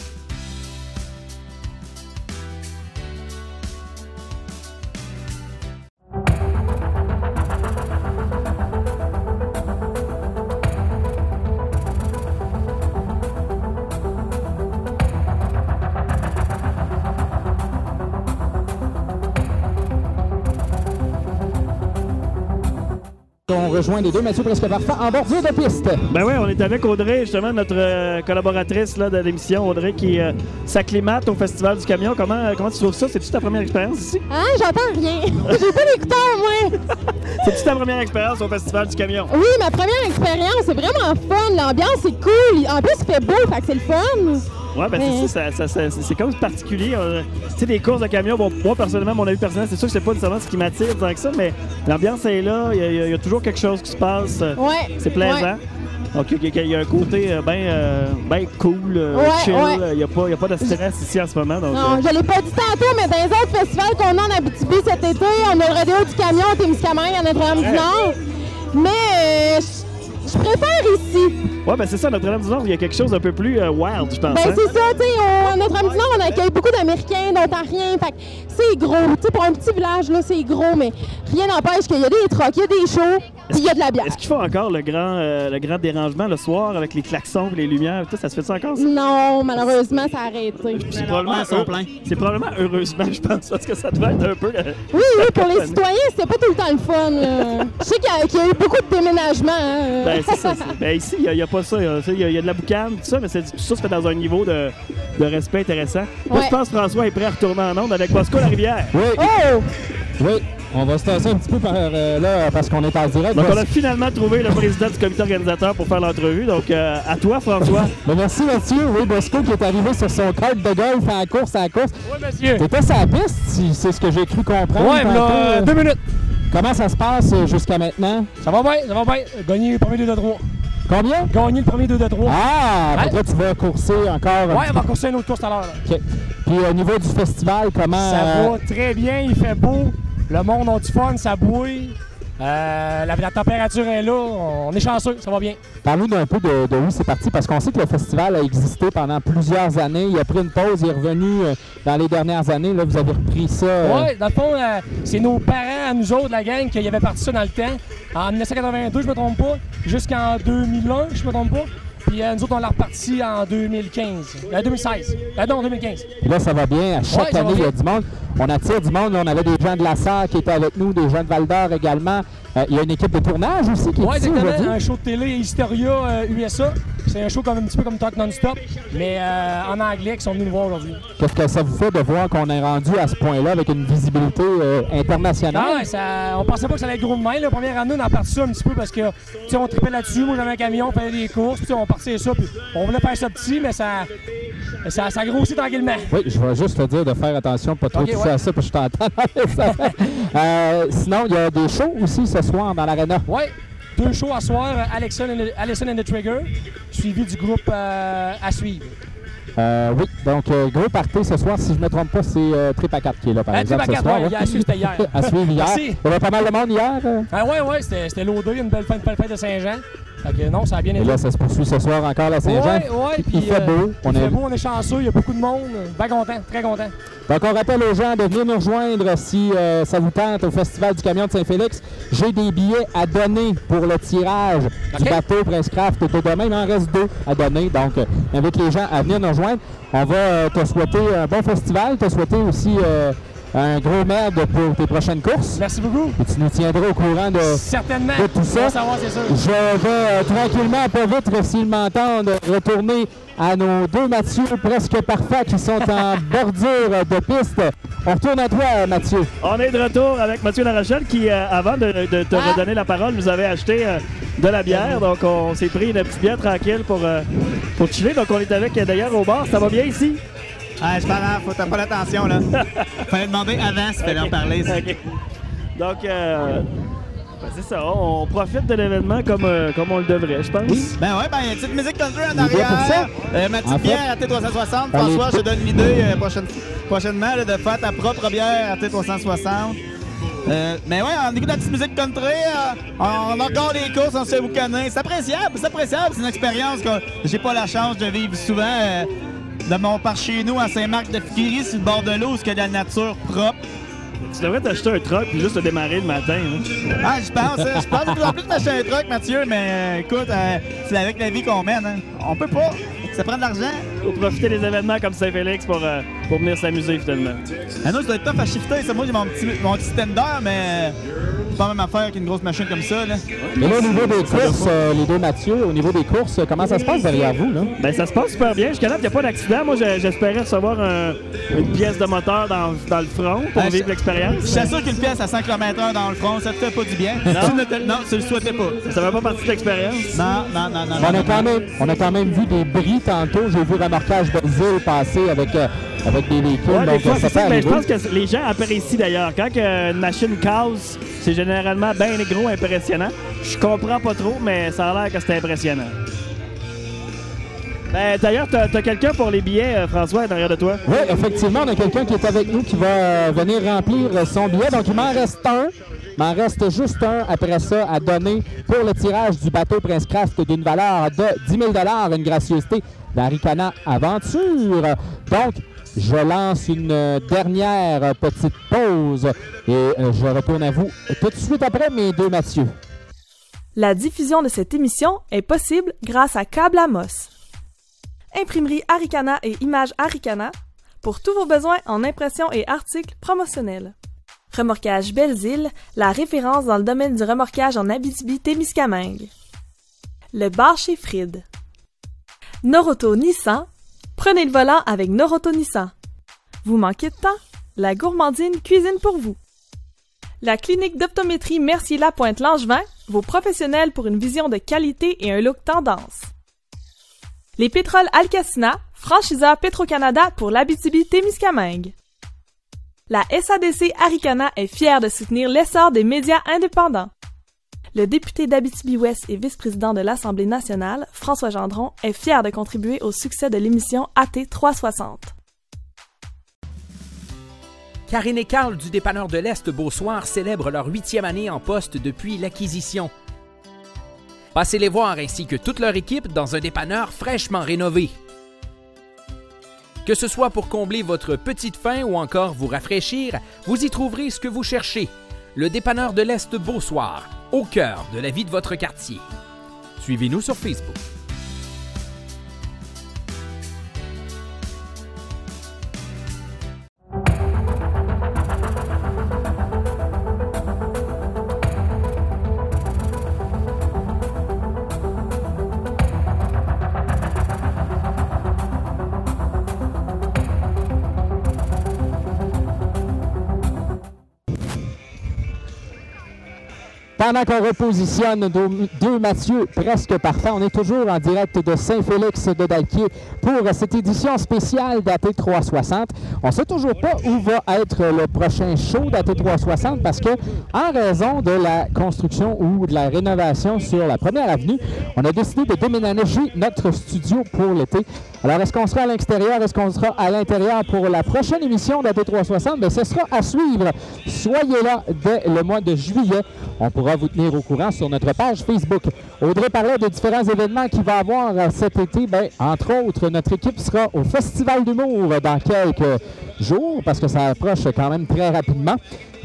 Rejoint les deux Mathieu presque parfait en bordure de piste. Ben oui, on est avec Audrey, justement, notre euh, collaboratrice là, de l'émission, Audrey, qui euh, s'acclimate au Festival du Camion. Comment, euh, comment tu trouves ça? C'est-tu ta première expérience ici? Hein, j'entends rien. J'ai pas d'écouteur, moi. C'est-tu ta première expérience au Festival du Camion? Oui, ma première expérience, c'est vraiment fun. L'ambiance est cool. En plus, il fait beau, fait que c'est le fun. Ouais, ben c'est ça, ça- ça- c'est- comme particulier. euh, tu sais, des courses de camion, bon, moi, personnellement, mon avis personnel, c'est sûr que c'est pas nécessairement ce qui m'attire tant que ça, mais l'ambiance est là, il y, a- y y toujours quelque chose qui se passe. euh, Ouais. C'est plaisant. ouais. Donc, il y a- il y a un côté euh, bien cool, euh, Ouais, chill. ouais. Il n'y a, pas- y a pas de stress ici en ce moment. Donc, Non, je l'ai pas dit tantôt, mais dans les autres festivals qu'on a en Abitibi cet été, on a le rodéo du camion à Témiscamingue, à Notre-Dame-du-Nord. Mais euh, je préfère ici. Ouais, ben c'est ça, Notre-Dame-du-Nord, il y a quelque chose d'un peu plus euh, wild, je pense. Ben hein? c'est ça, tu sais, à Notre-Dame-du-Nord, on accueille beaucoup d'Américains, d'Ontariens, fait c'est gros. Tu sais, pour un petit village, là, c'est gros, mais rien n'empêche qu'il y a des trucks, il y a des shows, puis il y a de la bière. Est-ce qu'ils font encore le grand, euh, le grand dérangement le soir avec les klaxons et les lumières? Tout? Ça se fait ça encore? ça? Non, malheureusement, ça a arrêté. C'est probablement, heu- c'est probablement heureusement, je pense, parce que ça devait être un peu. euh, Oui, oui, pour les citoyens, c'était pas tout le temps le fun. là. Je sais qu'il y, a- qu'il y a eu beaucoup de déménagements. hein. Ben, c'est ça. Ben, ici, il n'y a, pas ça. Il y a- y, de la boucane, tout ça, mais c'est- tout ça se fait dans un niveau de, de respect intéressant. Moi, Ouais. je pense que François est prêt à retourner en onde avec Bosco la rivière. Oui. Oh! Oui. On va se tasser un petit peu par euh, là parce qu'on est en direct. Donc, on a finalement trouvé le président du comité organisateur pour faire l'entrevue. Donc, euh, à toi, François. Ben, merci Mathieu. Oui, Bosco qui est arrivé sur son cart de golf à la course, à la course. Oui, monsieur. T'étais sur la piste, si c'est ce que j'ai cru comprendre. Ouais, tantôt. là, deux minutes. Comment ça se passe euh, jusqu'à maintenant? Ça va bien, ça va bien. Gagner le premier 2 de 3. Combien? Gagner le premier 2 de 3. Ah, Ouais. là, tu vas courser encore. Ouais, on va courser une autre course tout à l'heure. OK. Puis au niveau du festival, comment. Ça euh, va très bien, il fait beau. Le monde a du fun, ça bouille. Euh, la, la température est là, on est chanceux, ça va bien. Parle-nous d'un peu de, de où c'est parti, parce qu'on sait que le festival a existé pendant plusieurs années. Il a pris une pause, il est revenu euh, dans les dernières années. Là, vous avez repris ça. euh, Ouais, dans le fond, c'est nos parents, à nous autres, la gang, qui avaient parti ça dans le temps. En 1982, je me trompe pas, jusqu'en 2001, je me trompe pas. Puis nous autres, on l'a reparti en 2015. Euh, 2016. Euh, non, 2015. Puis là, ça va bien. À chaque Ouais, année, il y a du monde. On attire du monde. Là, on avait des gens de la Sarre qui étaient avec nous, des gens de Val d'Or également. Euh, il y a une équipe de tournage aussi qui est Ouais, ici exactement. Un show de télé Hysteria euh, USA. C'est un show comme un petit peu comme Talk Non-Stop, mais euh, en anglais qui sont venus nous voir aujourd'hui. Qu'est-ce que ça vous fait de voir qu'on est rendu à ce point-là avec une visibilité euh, internationale? Ah ouais, ça, on pensait pas que ça allait être gros de main. La première année, on a parti ça un petit peu parce que, on tripait là-dessus. Moi, j'avais un camion, on faisait des courses, on partait ça, puis on voulait faire ça petit, mais ça, ça, ça grossit tranquillement. Oui, je vais juste te dire de faire attention, pas trop ouais. À ça, parce que je t'entends. Euh, Sinon, il y a des shows aussi ce soir dans l'aréna. Ouais, deux shows à soir, Alexon and, the- Allison and the Trigger, suivi du groupe euh, à suivre. Euh, oui, donc euh, gros party ce soir, si je ne me trompe pas, c'est euh, Trip à 4 qui est là, par Euh, exemple, Trip à ce quatre, soir. ouais, hein. à suivre, c'était hier. à suivre hier. Merci. Il y avait pas mal de monde hier. Ah ouais, ouais, c'était c'était loadé, une belle fête, une belle fête de Saint-Jean. Fait que non, ça a bien Et été. là, ça se poursuit ce soir encore à Saint-Jean. Ouais, ouais, il fait euh, beau. Il On fait est... beau, on est chanceux, il y a beaucoup de monde. Bien content, très content. Donc, on rappelle aux gens de venir nous rejoindre si euh, ça vous tente au Festival du Camion de Saint-Félix. J'ai des billets à donner pour le tirage du bateau Prince Craft de demain. Il en reste deux à donner. Donc, euh, invite les gens à venir nous rejoindre. On va euh, te souhaiter un bon festival, te souhaiter aussi euh, un gros merde pour tes prochaines courses. Merci beaucoup. Et tu nous tiendras au courant de, Certainement. de tout ça. savoir, sûr. Je vais euh, tranquillement, pas vite, s'ils m'entendent, retourner à nos deux Mathieu presque parfaits qui sont en bordure de piste. On retourne à toi, Mathieu. On est de retour avec Mathieu Larochelle qui, euh, avant de, de te Ah! redonner la parole, nous avait acheté euh, de la bière. Donc, on s'est pris une petite bière tranquille pour, euh, pour chiller. Donc, on est avec, d'ailleurs, au bar. Ça va bien ici? Ah, c'est pas grave, faut t'as pas l'attention, là. Fallait demander avant s'il fallait en parler. Donc, euh, ben, c'est ça. On profite de l'événement comme, euh, comme on le devrait, je pense. Ben ouais, ben a une petite musique country en arrière. Euh, ma petite En fait, bière à T360. dans les- François, je te donne l'idée euh, prochaine- prochainement là, de faire ta propre bière à T360. Euh, mais ouais, on écoute la petite musique country, euh, on regarde les courses, on se fait boucaner. C'est appréciable, c'est appréciable. C'est une expérience que j'ai pas la chance de vivre souvent. euh, de mon par chez nous à Saint-Marc de Fiquerie, sur le bord de l'eau, a de la nature propre. Tu devrais t'acheter un truck puis juste te démarrer le matin. hein. Ah, je pense. euh, Je pense de plus en plus de m'acheter un truck, Mathieu, mais euh, écoute, euh, c'est avec la vie qu'on mène. Hein. On peut pas. Ça prend de l'argent. Faut profiter des événements comme Saint-Félix pour, euh, pour venir s'amuser, finalement. Ah non, ça doit être tough à shifter. Ça, moi, j'ai mon petit, mon petit tender, mais c'est pas la même affaire qu'une grosse machine comme ça. Là. Mais là, au niveau des courses, euh, les deux Mathieu, au niveau des courses, comment ça se passe derrière vous? Là? Ben, ça se passe super bien. Jusqu'à là, il n'y a pas d'accident. Moi, j'espérais recevoir un- une pièce de moteur dans, dans le front pour Ah, vivre je- l'expérience. Je t'assure qu'une pièce à 100 km/h dans le front, ça te fait pas du bien. Non. Tu ne te- non, tu le souhaitais pas. Ça fait pas partie de l'expérience. Non, non, non, non. on, a non, quand même, on a quand même vu des bris tantôt. J'ai vu remorquage de ville passer avec euh, avec des véhicules. Ouais, des donc, fois, ça peut Mais je pense que les gens apprécient d'ailleurs. Quand une machine cause, c'est généralement bien gros, impressionnant. Je comprends pas trop, mais ça a l'air que c'est impressionnant. Ben, d'ailleurs, t'as as, quelqu'un pour les billets, euh, François, derrière de toi? Oui, effectivement, on a quelqu'un qui est avec nous qui va euh, venir remplir euh, son billet. Donc, il m'en reste un. Il m'en reste juste un après ça à donner pour le tirage du bateau Prince Craft d'une valeur de 10 000 une gracieuseté d'Aricana Aventure. Donc, je lance une euh, dernière petite pause et euh, je retourne à vous tout de suite après mes deux Mathieu. La diffusion de cette émission est possible grâce à Câble Amos. Imprimerie Aricana et Images Aricana pour tous vos besoins en impression et articles promotionnels. Remorquage Belles-Îles, la référence dans le domaine du remorquage en Abitibi-Témiscamingue. Le bar chez Fried. Noroto Nissan, prenez le volant avec Noroto Nissan. Vous manquez de temps? La gourmandine cuisine pour vous. La clinique d'optométrie Mercier Lapointe Langevin, vos professionnels pour une vision de qualité et un look tendance. Les pétroles Alcacina, franchiseur Petro-Canada pour l'Abitibi-Témiscamingue. La SADC Aricana est fière de soutenir l'essor des médias indépendants. Le député d'Abitibi-Ouest et vice-président de l'Assemblée nationale, François Gendron, est fier de contribuer au succès de l'émission AT 360. Karine et Carl du dépanneur de l'Est Beausoir célèbrent leur huitième année en poste depuis l'acquisition. Passez les voir ainsi que toute leur équipe dans un dépanneur fraîchement rénové. Que ce soit pour combler votre petite faim ou encore vous rafraîchir, vous y trouverez ce que vous cherchez. Le dépanneur de l'Est Beausoir, au cœur de la vie de votre quartier. Suivez-nous sur Facebook. Pendant qu'on repositionne deux, Mathieu presque parfait, on est toujours en direct de Saint-Félix de Dalquier pour cette édition spéciale d'AT 360. On ne sait toujours pas où va être le prochain show d'AT 360 parce que, en raison de la construction ou de la rénovation sur la première avenue, on a décidé de déménager notre studio pour l'été. Alors, est-ce qu'on sera à l'extérieur? Est-ce qu'on sera à l'intérieur pour la prochaine émission d'AT 360? Bien, ce sera à suivre. Soyez là dès le mois de juillet. On pourra vous tenir au courant sur notre page Facebook. Audrey parlait de différents événements qu'il va avoir euh, cet été. Bien, entre autres, notre équipe sera au Festival d'humour dans quelques jours parce que ça approche quand même très rapidement.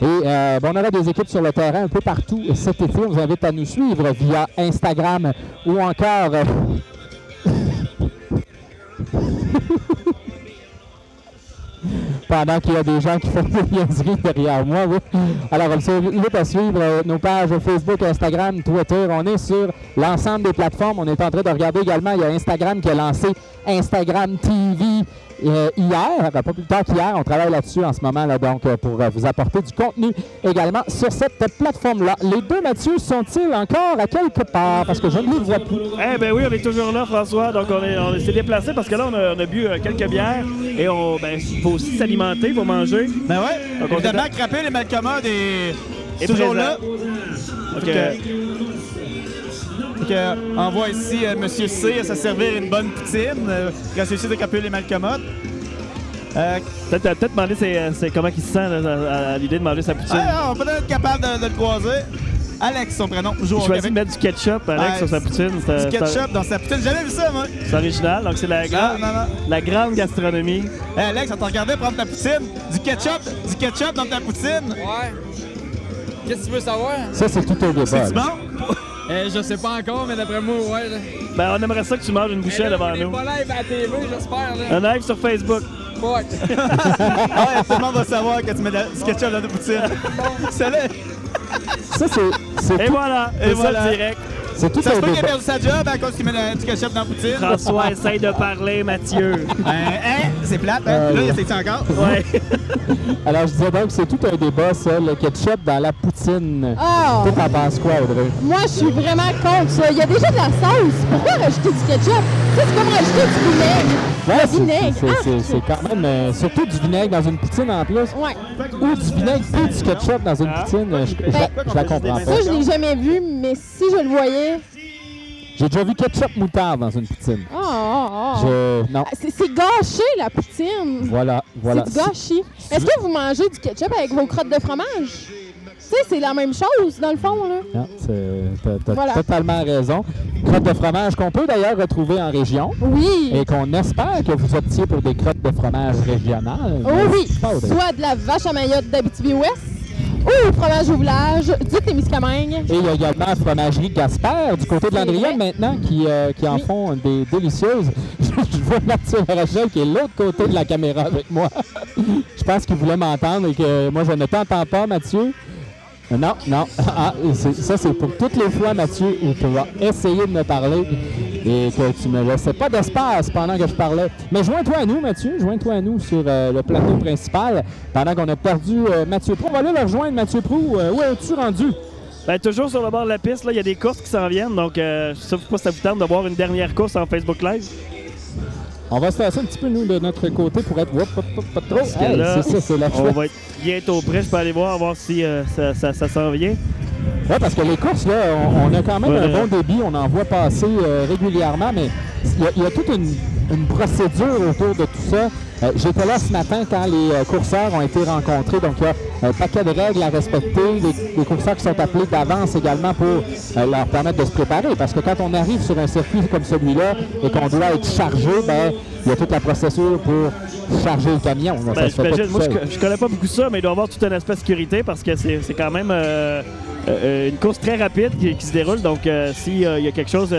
Et euh, bon, on aura des équipes sur le terrain un peu partout cet été. On vous invite à nous suivre via Instagram ou encore... euh, pendant qu'il y a des gens qui font des niaiseries derrière moi, oui. Alors, on vous invite à suivre euh, nos pages Facebook, Instagram, Twitter. On est sur l'ensemble des plateformes. On est en train de regarder également, il y a Instagram qui a lancé Instagram TV euh, hier, pas plus tard qu'hier. On travaille là-dessus en ce moment, là, donc, euh, pour euh, vous apporter du contenu également sur cette plateforme-là. Les deux Mathieu sont-ils encore à quelque part? Parce que je ne les vois plus. Eh ben oui, on est toujours là, François. Donc on est- on s'est déplacé parce que là, on a, on a bu euh, quelques bières et on, ben, faut aussi s'alimenter, il faut manger. Ben ouais. Donc, on Évidemment, Crapé, les malcommodes est, Est toujours présent. là. Donc, euh, envoie ici euh, Monsieur C à se servir une bonne poutine. Euh, grâce aussi de Crapé, les malcommodes. Euh, Peut-être euh, peut-être demander c'est, c'est comment il se sent là, à, à l'idée de manger sa poutine. ah, on peut être capable de, de le croiser. Alex, son prénom, joue choisit Québec. de mettre du ketchup, Alex, Ouais, sur sa poutine. C'est, Du c'est- ketchup dans sa poutine. J'ai jamais vu ça, moi. C'est original, donc c'est la grande, non, non. la grande gastronomie. Hey, Alex, on t'a regardé prendre ta poutine. Du ketchup, du ketchup dans ta poutine. Ouais. Qu'est-ce que tu veux savoir? Ça, c'est tout au C'est débat. bon? Euh, je sais pas encore, mais d'après moi, ouais. Là. Ben, on aimerait ça que tu manges une bouchée devant On est nous. pas live à la TV, j'espère. Là. Un live sur Facebook. Fuck. Ah, tout le monde va savoir que tu mets de- du ketchup dans ta poutine. Salut! Ça, c'est- Et tout- voilà, Et c'est voilà. ça le direct. C'est tout Ça se peut qu'il débat. perdu sa job à cause qu'il met du ketchup dans la poutine. François, essaye de parler, Mathieu. Hein, hein, c'est plate, hein? Euh, Là, il essaie encore? Ouais. Alors, je disais donc, c'est tout un débat, ça, le ketchup dans la poutine. Toi, t'en penses quoi, Audrey? Moi, je suis vraiment contre ça. Il y a déjà de la sauce. Pourquoi rajouter du ketchup? Tu sais, c'est comme rajouter du vinaigre. Ouais, le c'est- vinaigre. c'est- Ah! quand même... euh, surtout du vinaigre dans une poutine, en plus. Ouais. Ou du vinaigre puis du ketchup dans une poutine, euh, je, je la- je la comprends pas. Ça, je l'ai jamais vu, mais si je le voyais. J'ai déjà vu ketchup moutarde dans une poutine. Ah, ah, ah. Je... Non. Ah, C'est c'est gâché, la poutine. Voilà, voilà. C'est du gâchis. Est-ce que vous mangez du ketchup avec vos crottes de fromage? Tu sais, c'est la même chose, dans le fond, là. Non, c'est- t'as Voilà. totalement raison. Crotte de fromage qu'on peut d'ailleurs retrouver en région. Oui. Et qu'on espère que vous optiez pour des crottes de fromage régionales. Oh oui, soit de la vache à maillotte d'Abitibi-Ouest ou fromage au village du Témiscamingue. Et il y a également la fromagerie Gasper du côté de l'Andrienne maintenant qui, euh, qui en font des délicieuses. Je vois Mathieu Rachel qui est de l'autre côté de la caméra avec moi. je pense qu'il voulait m'entendre et que moi je ne t'entends pas, Mathieu. Euh, Non, non. Ah, c'est- ça, c'est pour toutes les fois, Mathieu, où tu vas essayer de me parler et que tu me laissais pas d'espace pendant que je parlais. Mais joins-toi à nous, Mathieu. Joins-toi à nous sur euh, le plateau principal pendant qu'on a perdu euh, Mathieu Prou. On va aller le rejoindre, Mathieu Prou. Euh, où es-tu rendu? Ben, toujours sur le bord de la piste, il y a des courses qui s'en viennent. Donc, je sais pas si ça vous tente de voir une dernière course en Facebook Live. On va se faire ça un petit peu, nous, de notre côté pour être whoop, pas trop. Hey, là, c'est ça, c'est la on chouette. va être bientôt prêt. Je peux aller voir, voir si euh, ça, ça- ça s'en vient. Oui, parce que les courses, là, on, on a quand même Ouais. un bon débit, on en voit passer euh, régulièrement, mais il y, a- il y a toute une, une procédure autour de tout ça. Euh, J'étais là ce matin quand les euh, courseurs ont été rencontrés, donc il y a un paquet de règles à respecter, les, les courseurs qui sont appelés d'avance également pour euh, leur permettre de se préparer, parce que quand on arrive sur un circuit comme celui-là et qu'on doit être chargé, ben, il y a toute la procédure pour charger le camion. là. Ben, ça se fait pas j'imagine. tout Moi, je, je connais pas beaucoup ça, mais il doit y avoir tout un aspect sécurité parce que c'est quand même euh, euh, une course très rapide qui, qui se déroule. Donc, euh, s'il y a quelque chose,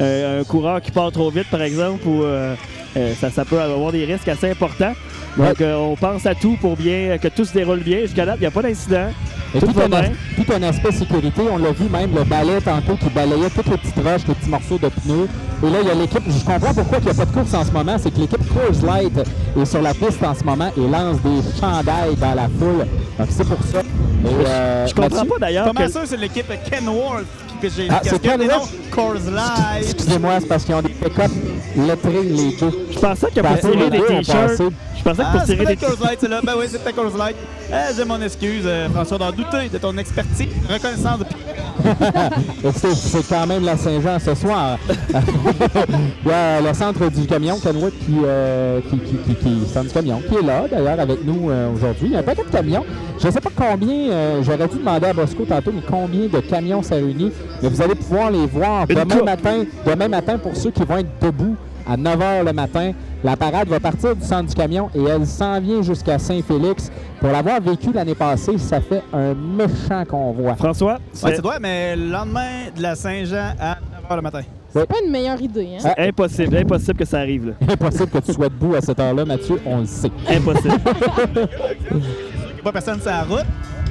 euh, un coureur qui part trop vite, par exemple, ou euh, euh, ça, ça peut avoir des risques assez importants. Donc, euh, on pense à tout pour bien que tout se déroule bien. Jusqu'à date, il n'y a pas d'incident. Et Tout un, bien. as- tout un aspect sécurité, on l'a vu même le balai tantôt qui balayait toutes les petites roches, les petits morceaux de pneus. Et là, il y a l'équipe, je comprends pourquoi il n'y a pas de course en ce moment, c'est que l'équipe Coors Light est sur la piste en ce moment et lance des chandails dans la foule. Donc c'est pour ça. Et, euh, Je comprends Mathieu- pas d'ailleurs que- sûr, c'est l'équipe Kenworth que j'ai Ah, c'est Coors Light. Excusez-moi, c'est parce qu'ils ont des pick-up lettrés les deux. Je pensais que pour tirer les des t-shirts, je pensais que Ah, pour c'est tirer des peut-être Coors Light, c'est là. Ben oui, c'est peut-être Coors Light. Eh, j'ai mon excuse, euh, François, d'en douter de ton expertise, reconnaissance de c'est quand même la Saint-Jean ce soir. Il y a le centre du camion, Kenwood, qui, euh, qui, qui, qui, qui- centre du camion, qui est là d'ailleurs avec nous euh, aujourd'hui. Il y a un paquet de camions. Je ne sais pas combien, euh, j'aurais dû demander à Bosco tantôt, mais combien de camions ça réunit. Mais vous allez pouvoir les voir matin, demain matin pour ceux qui vont être debout à 9 h le matin. La parade va partir du centre du camion et elle s'en vient jusqu'à Saint-Félix. Pour l'avoir vécu l'année passée, ça fait un méchant convoi. François, Ouais, c'est vrai, mais le lendemain de la Saint-Jean à 9h le matin. C'est pas une meilleure idée, hein? c'est impossible, impossible que ça arrive. Là. Impossible que tu sois debout à cette heure-là, Mathieu, on le sait. Impossible. Il n'y a pas personne sur la route,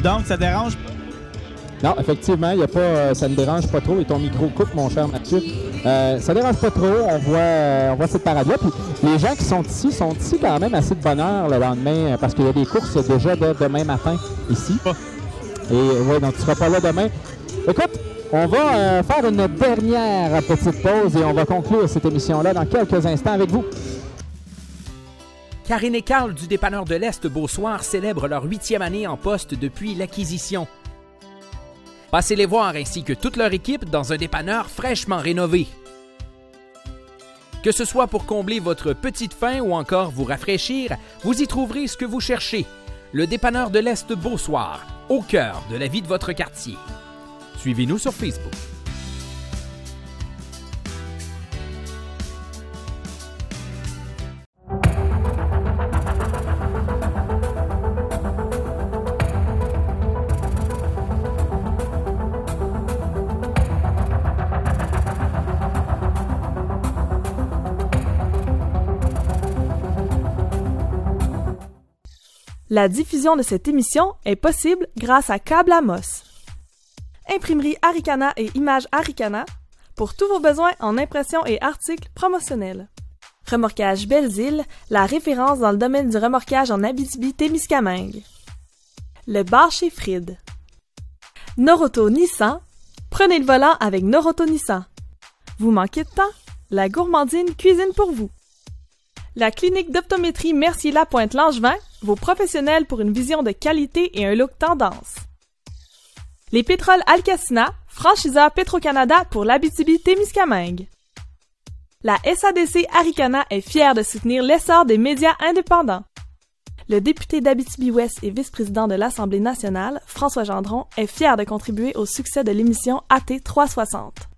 donc ça dérange pas. Non, effectivement, y a pas, euh, ça ne dérange pas trop. Et ton micro coupe, mon cher Mathieu. Euh, ça dérange pas trop. On voit, euh, on voit cette parade-là. Puis les gens qui sont ici sont ici quand même assez de bonne heure le lendemain euh, parce qu'il y a des courses déjà dès demain matin ici. Et ouais, donc tu seras pas là demain. Écoute, on va euh, faire une dernière petite pause et on va conclure cette émission-là dans quelques instants avec vous. Karine et Carl du dépanneur de l'Est Beausoir célèbrent leur huitième année en poste depuis l'acquisition. Passez les voir ainsi que toute leur équipe dans un dépanneur fraîchement rénové. Que ce soit pour combler votre petite faim ou encore vous rafraîchir, vous y trouverez ce que vous cherchez. Le dépanneur de l'Est Beausoir, au cœur de la vie de votre quartier. Suivez-nous sur Facebook. La diffusion de cette émission est possible grâce à Câble Amos. Imprimerie Aricana et Images Aricana, pour tous vos besoins en impression et articles promotionnels. Remorquage Belles-Îles, la référence dans le domaine du remorquage en Abitibi-Témiscamingue. Le bar chez Fried. Noroto Nissan, prenez le volant avec Noroto Nissan. Vous manquez de temps? La gourmandine cuisine pour vous. La clinique d'optométrie Mercier Lapointe Langevin, vos professionnels pour une vision de qualité et un look tendance. Les pétroles Alcacina, franchiseur Petro-Canada pour l'Abitibi-Témiscamingue. La SADC Aricana est fière de soutenir l'essor des médias indépendants. Le député d'Abitibi-Ouest et vice-président de l'Assemblée nationale, François Gendron, est fier de contribuer au succès de l'émission AT 360.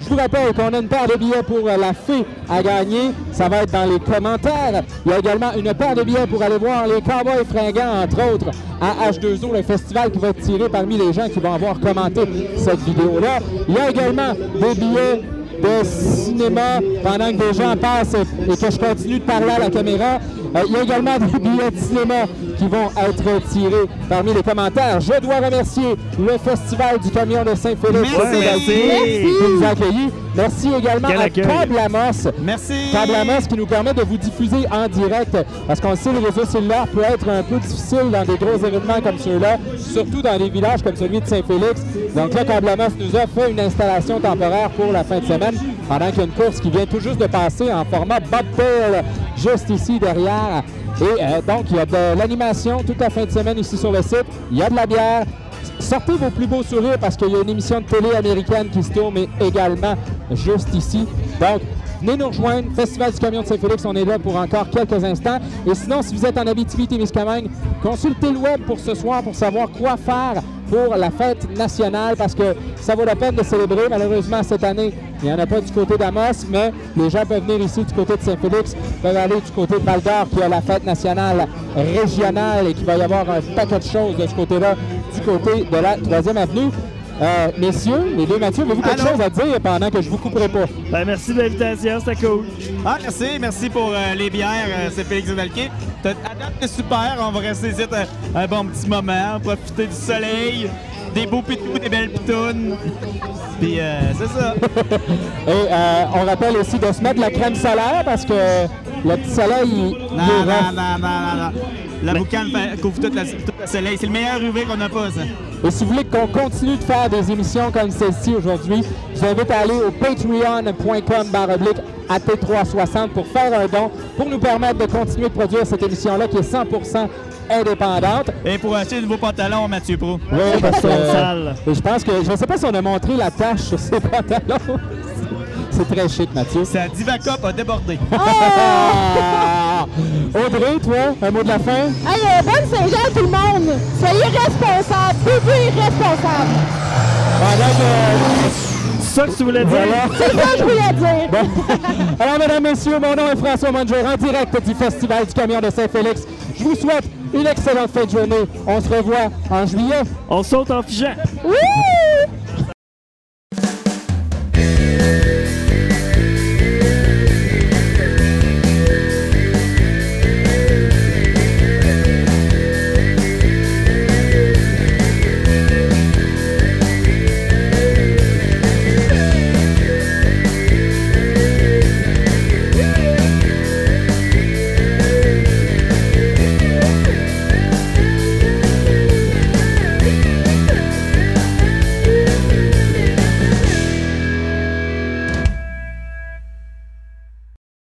Je vous rappelle qu'on a une paire de billets pour la fée à gagner. Ça va être dans les commentaires. Il y a également une paire de billets pour aller voir les Cowboys fringants, entre autres, à H2O, le festival qui va être tiré parmi les gens qui vont avoir commenté cette vidéo-là. Il y a également des billets de cinéma pendant que des gens passent et que je continue de parler à la caméra. Euh, il y a également des billets de cinéma qui vont être tirés parmi les commentaires. Je dois remercier le Festival du Camion de Saint-Félix Merci. qui nous a accueillis. Merci également Quel à accueil. Câble Amos. Merci. Câble Amos qui nous permet de vous diffuser en direct parce qu'on sait le réseau cellulaire peut être un peu difficile dans des gros événements comme ceux-là, surtout dans des villages comme celui de Saint-Félix. Donc là, Câble Amos nous a fait une installation temporaire pour la fin de semaine pendant qu'il y a une course qui vient tout juste de passer en format bobtail juste ici derrière. Et euh, donc, il y a de l'animation toute la fin de semaine ici sur le site. Il y a de la bière. Sortez vos plus beaux sourires parce qu'il y a une émission de télé américaine qui se tourne également juste ici. Donc, venez nous rejoindre. Festival du Camion de Saint-Félix, on est là pour encore quelques instants. Et sinon, si vous êtes en Abitibi-Témiscamingue, consultez le web pour ce soir pour savoir quoi faire pour la fête nationale parce que ça vaut la peine de célébrer. Malheureusement, cette année, il n'y en a pas du côté d'Amos, mais les gens peuvent venir ici du côté de Saint-Félix, peuvent aller du côté de Val-d'Or qui a la fête nationale régionale et qui va y avoir un paquet de choses de ce côté-là, du côté de la 3e avenue. Euh, messieurs, les deux Mathieu, avez-vous quelque Allô? chose à dire pendant que je vous couperai pas? Ben, merci de l'invitation, c'était cool. Ah, merci, merci pour euh, les bières, euh, c'est Félix Zedalquier. C'est super, on va rester ici un bon petit moment, profiter du soleil, des beaux pitous, des belles pitounes. Puis euh, c'est ça. Et euh, on rappelle aussi de se mettre la crème solaire parce que le petit soleil, il, il Non, non, non, non, non, non. La boucane couvre tout, le soleil. C'est le meilleur UV qu'on n'a pas, ça. Et si vous voulez qu'on continue de faire des émissions comme celle-ci aujourd'hui, je vous invite à aller au patreon.com baroblique AT360 pour faire un don, pour nous permettre de continuer de produire cette émission-là qui est 100% indépendante. Et pour acheter de nouveaux pantalons, Mathieu Pro. Oui, parce que je pense que, je ne sais pas si on a montré la tache sur ces pantalons. C'est très chic, Mathieu. Sa Divacop a débordé. Ah! Audrey, toi, un mot de la fin? Hey, euh, bonne Saint-Jean tout le monde! Soyez responsables, buvez responsables! Pendant que- ça que tu voulais dire? Voilà. C'est ça que je voulais dire! Bon. Alors, mesdames, messieurs, mon nom est François Monjour, en direct du Festival du Camion de Saint-Félix. Je vous souhaite une excellente fin de journée. On se revoit en juillet. On saute en figeant. Oui!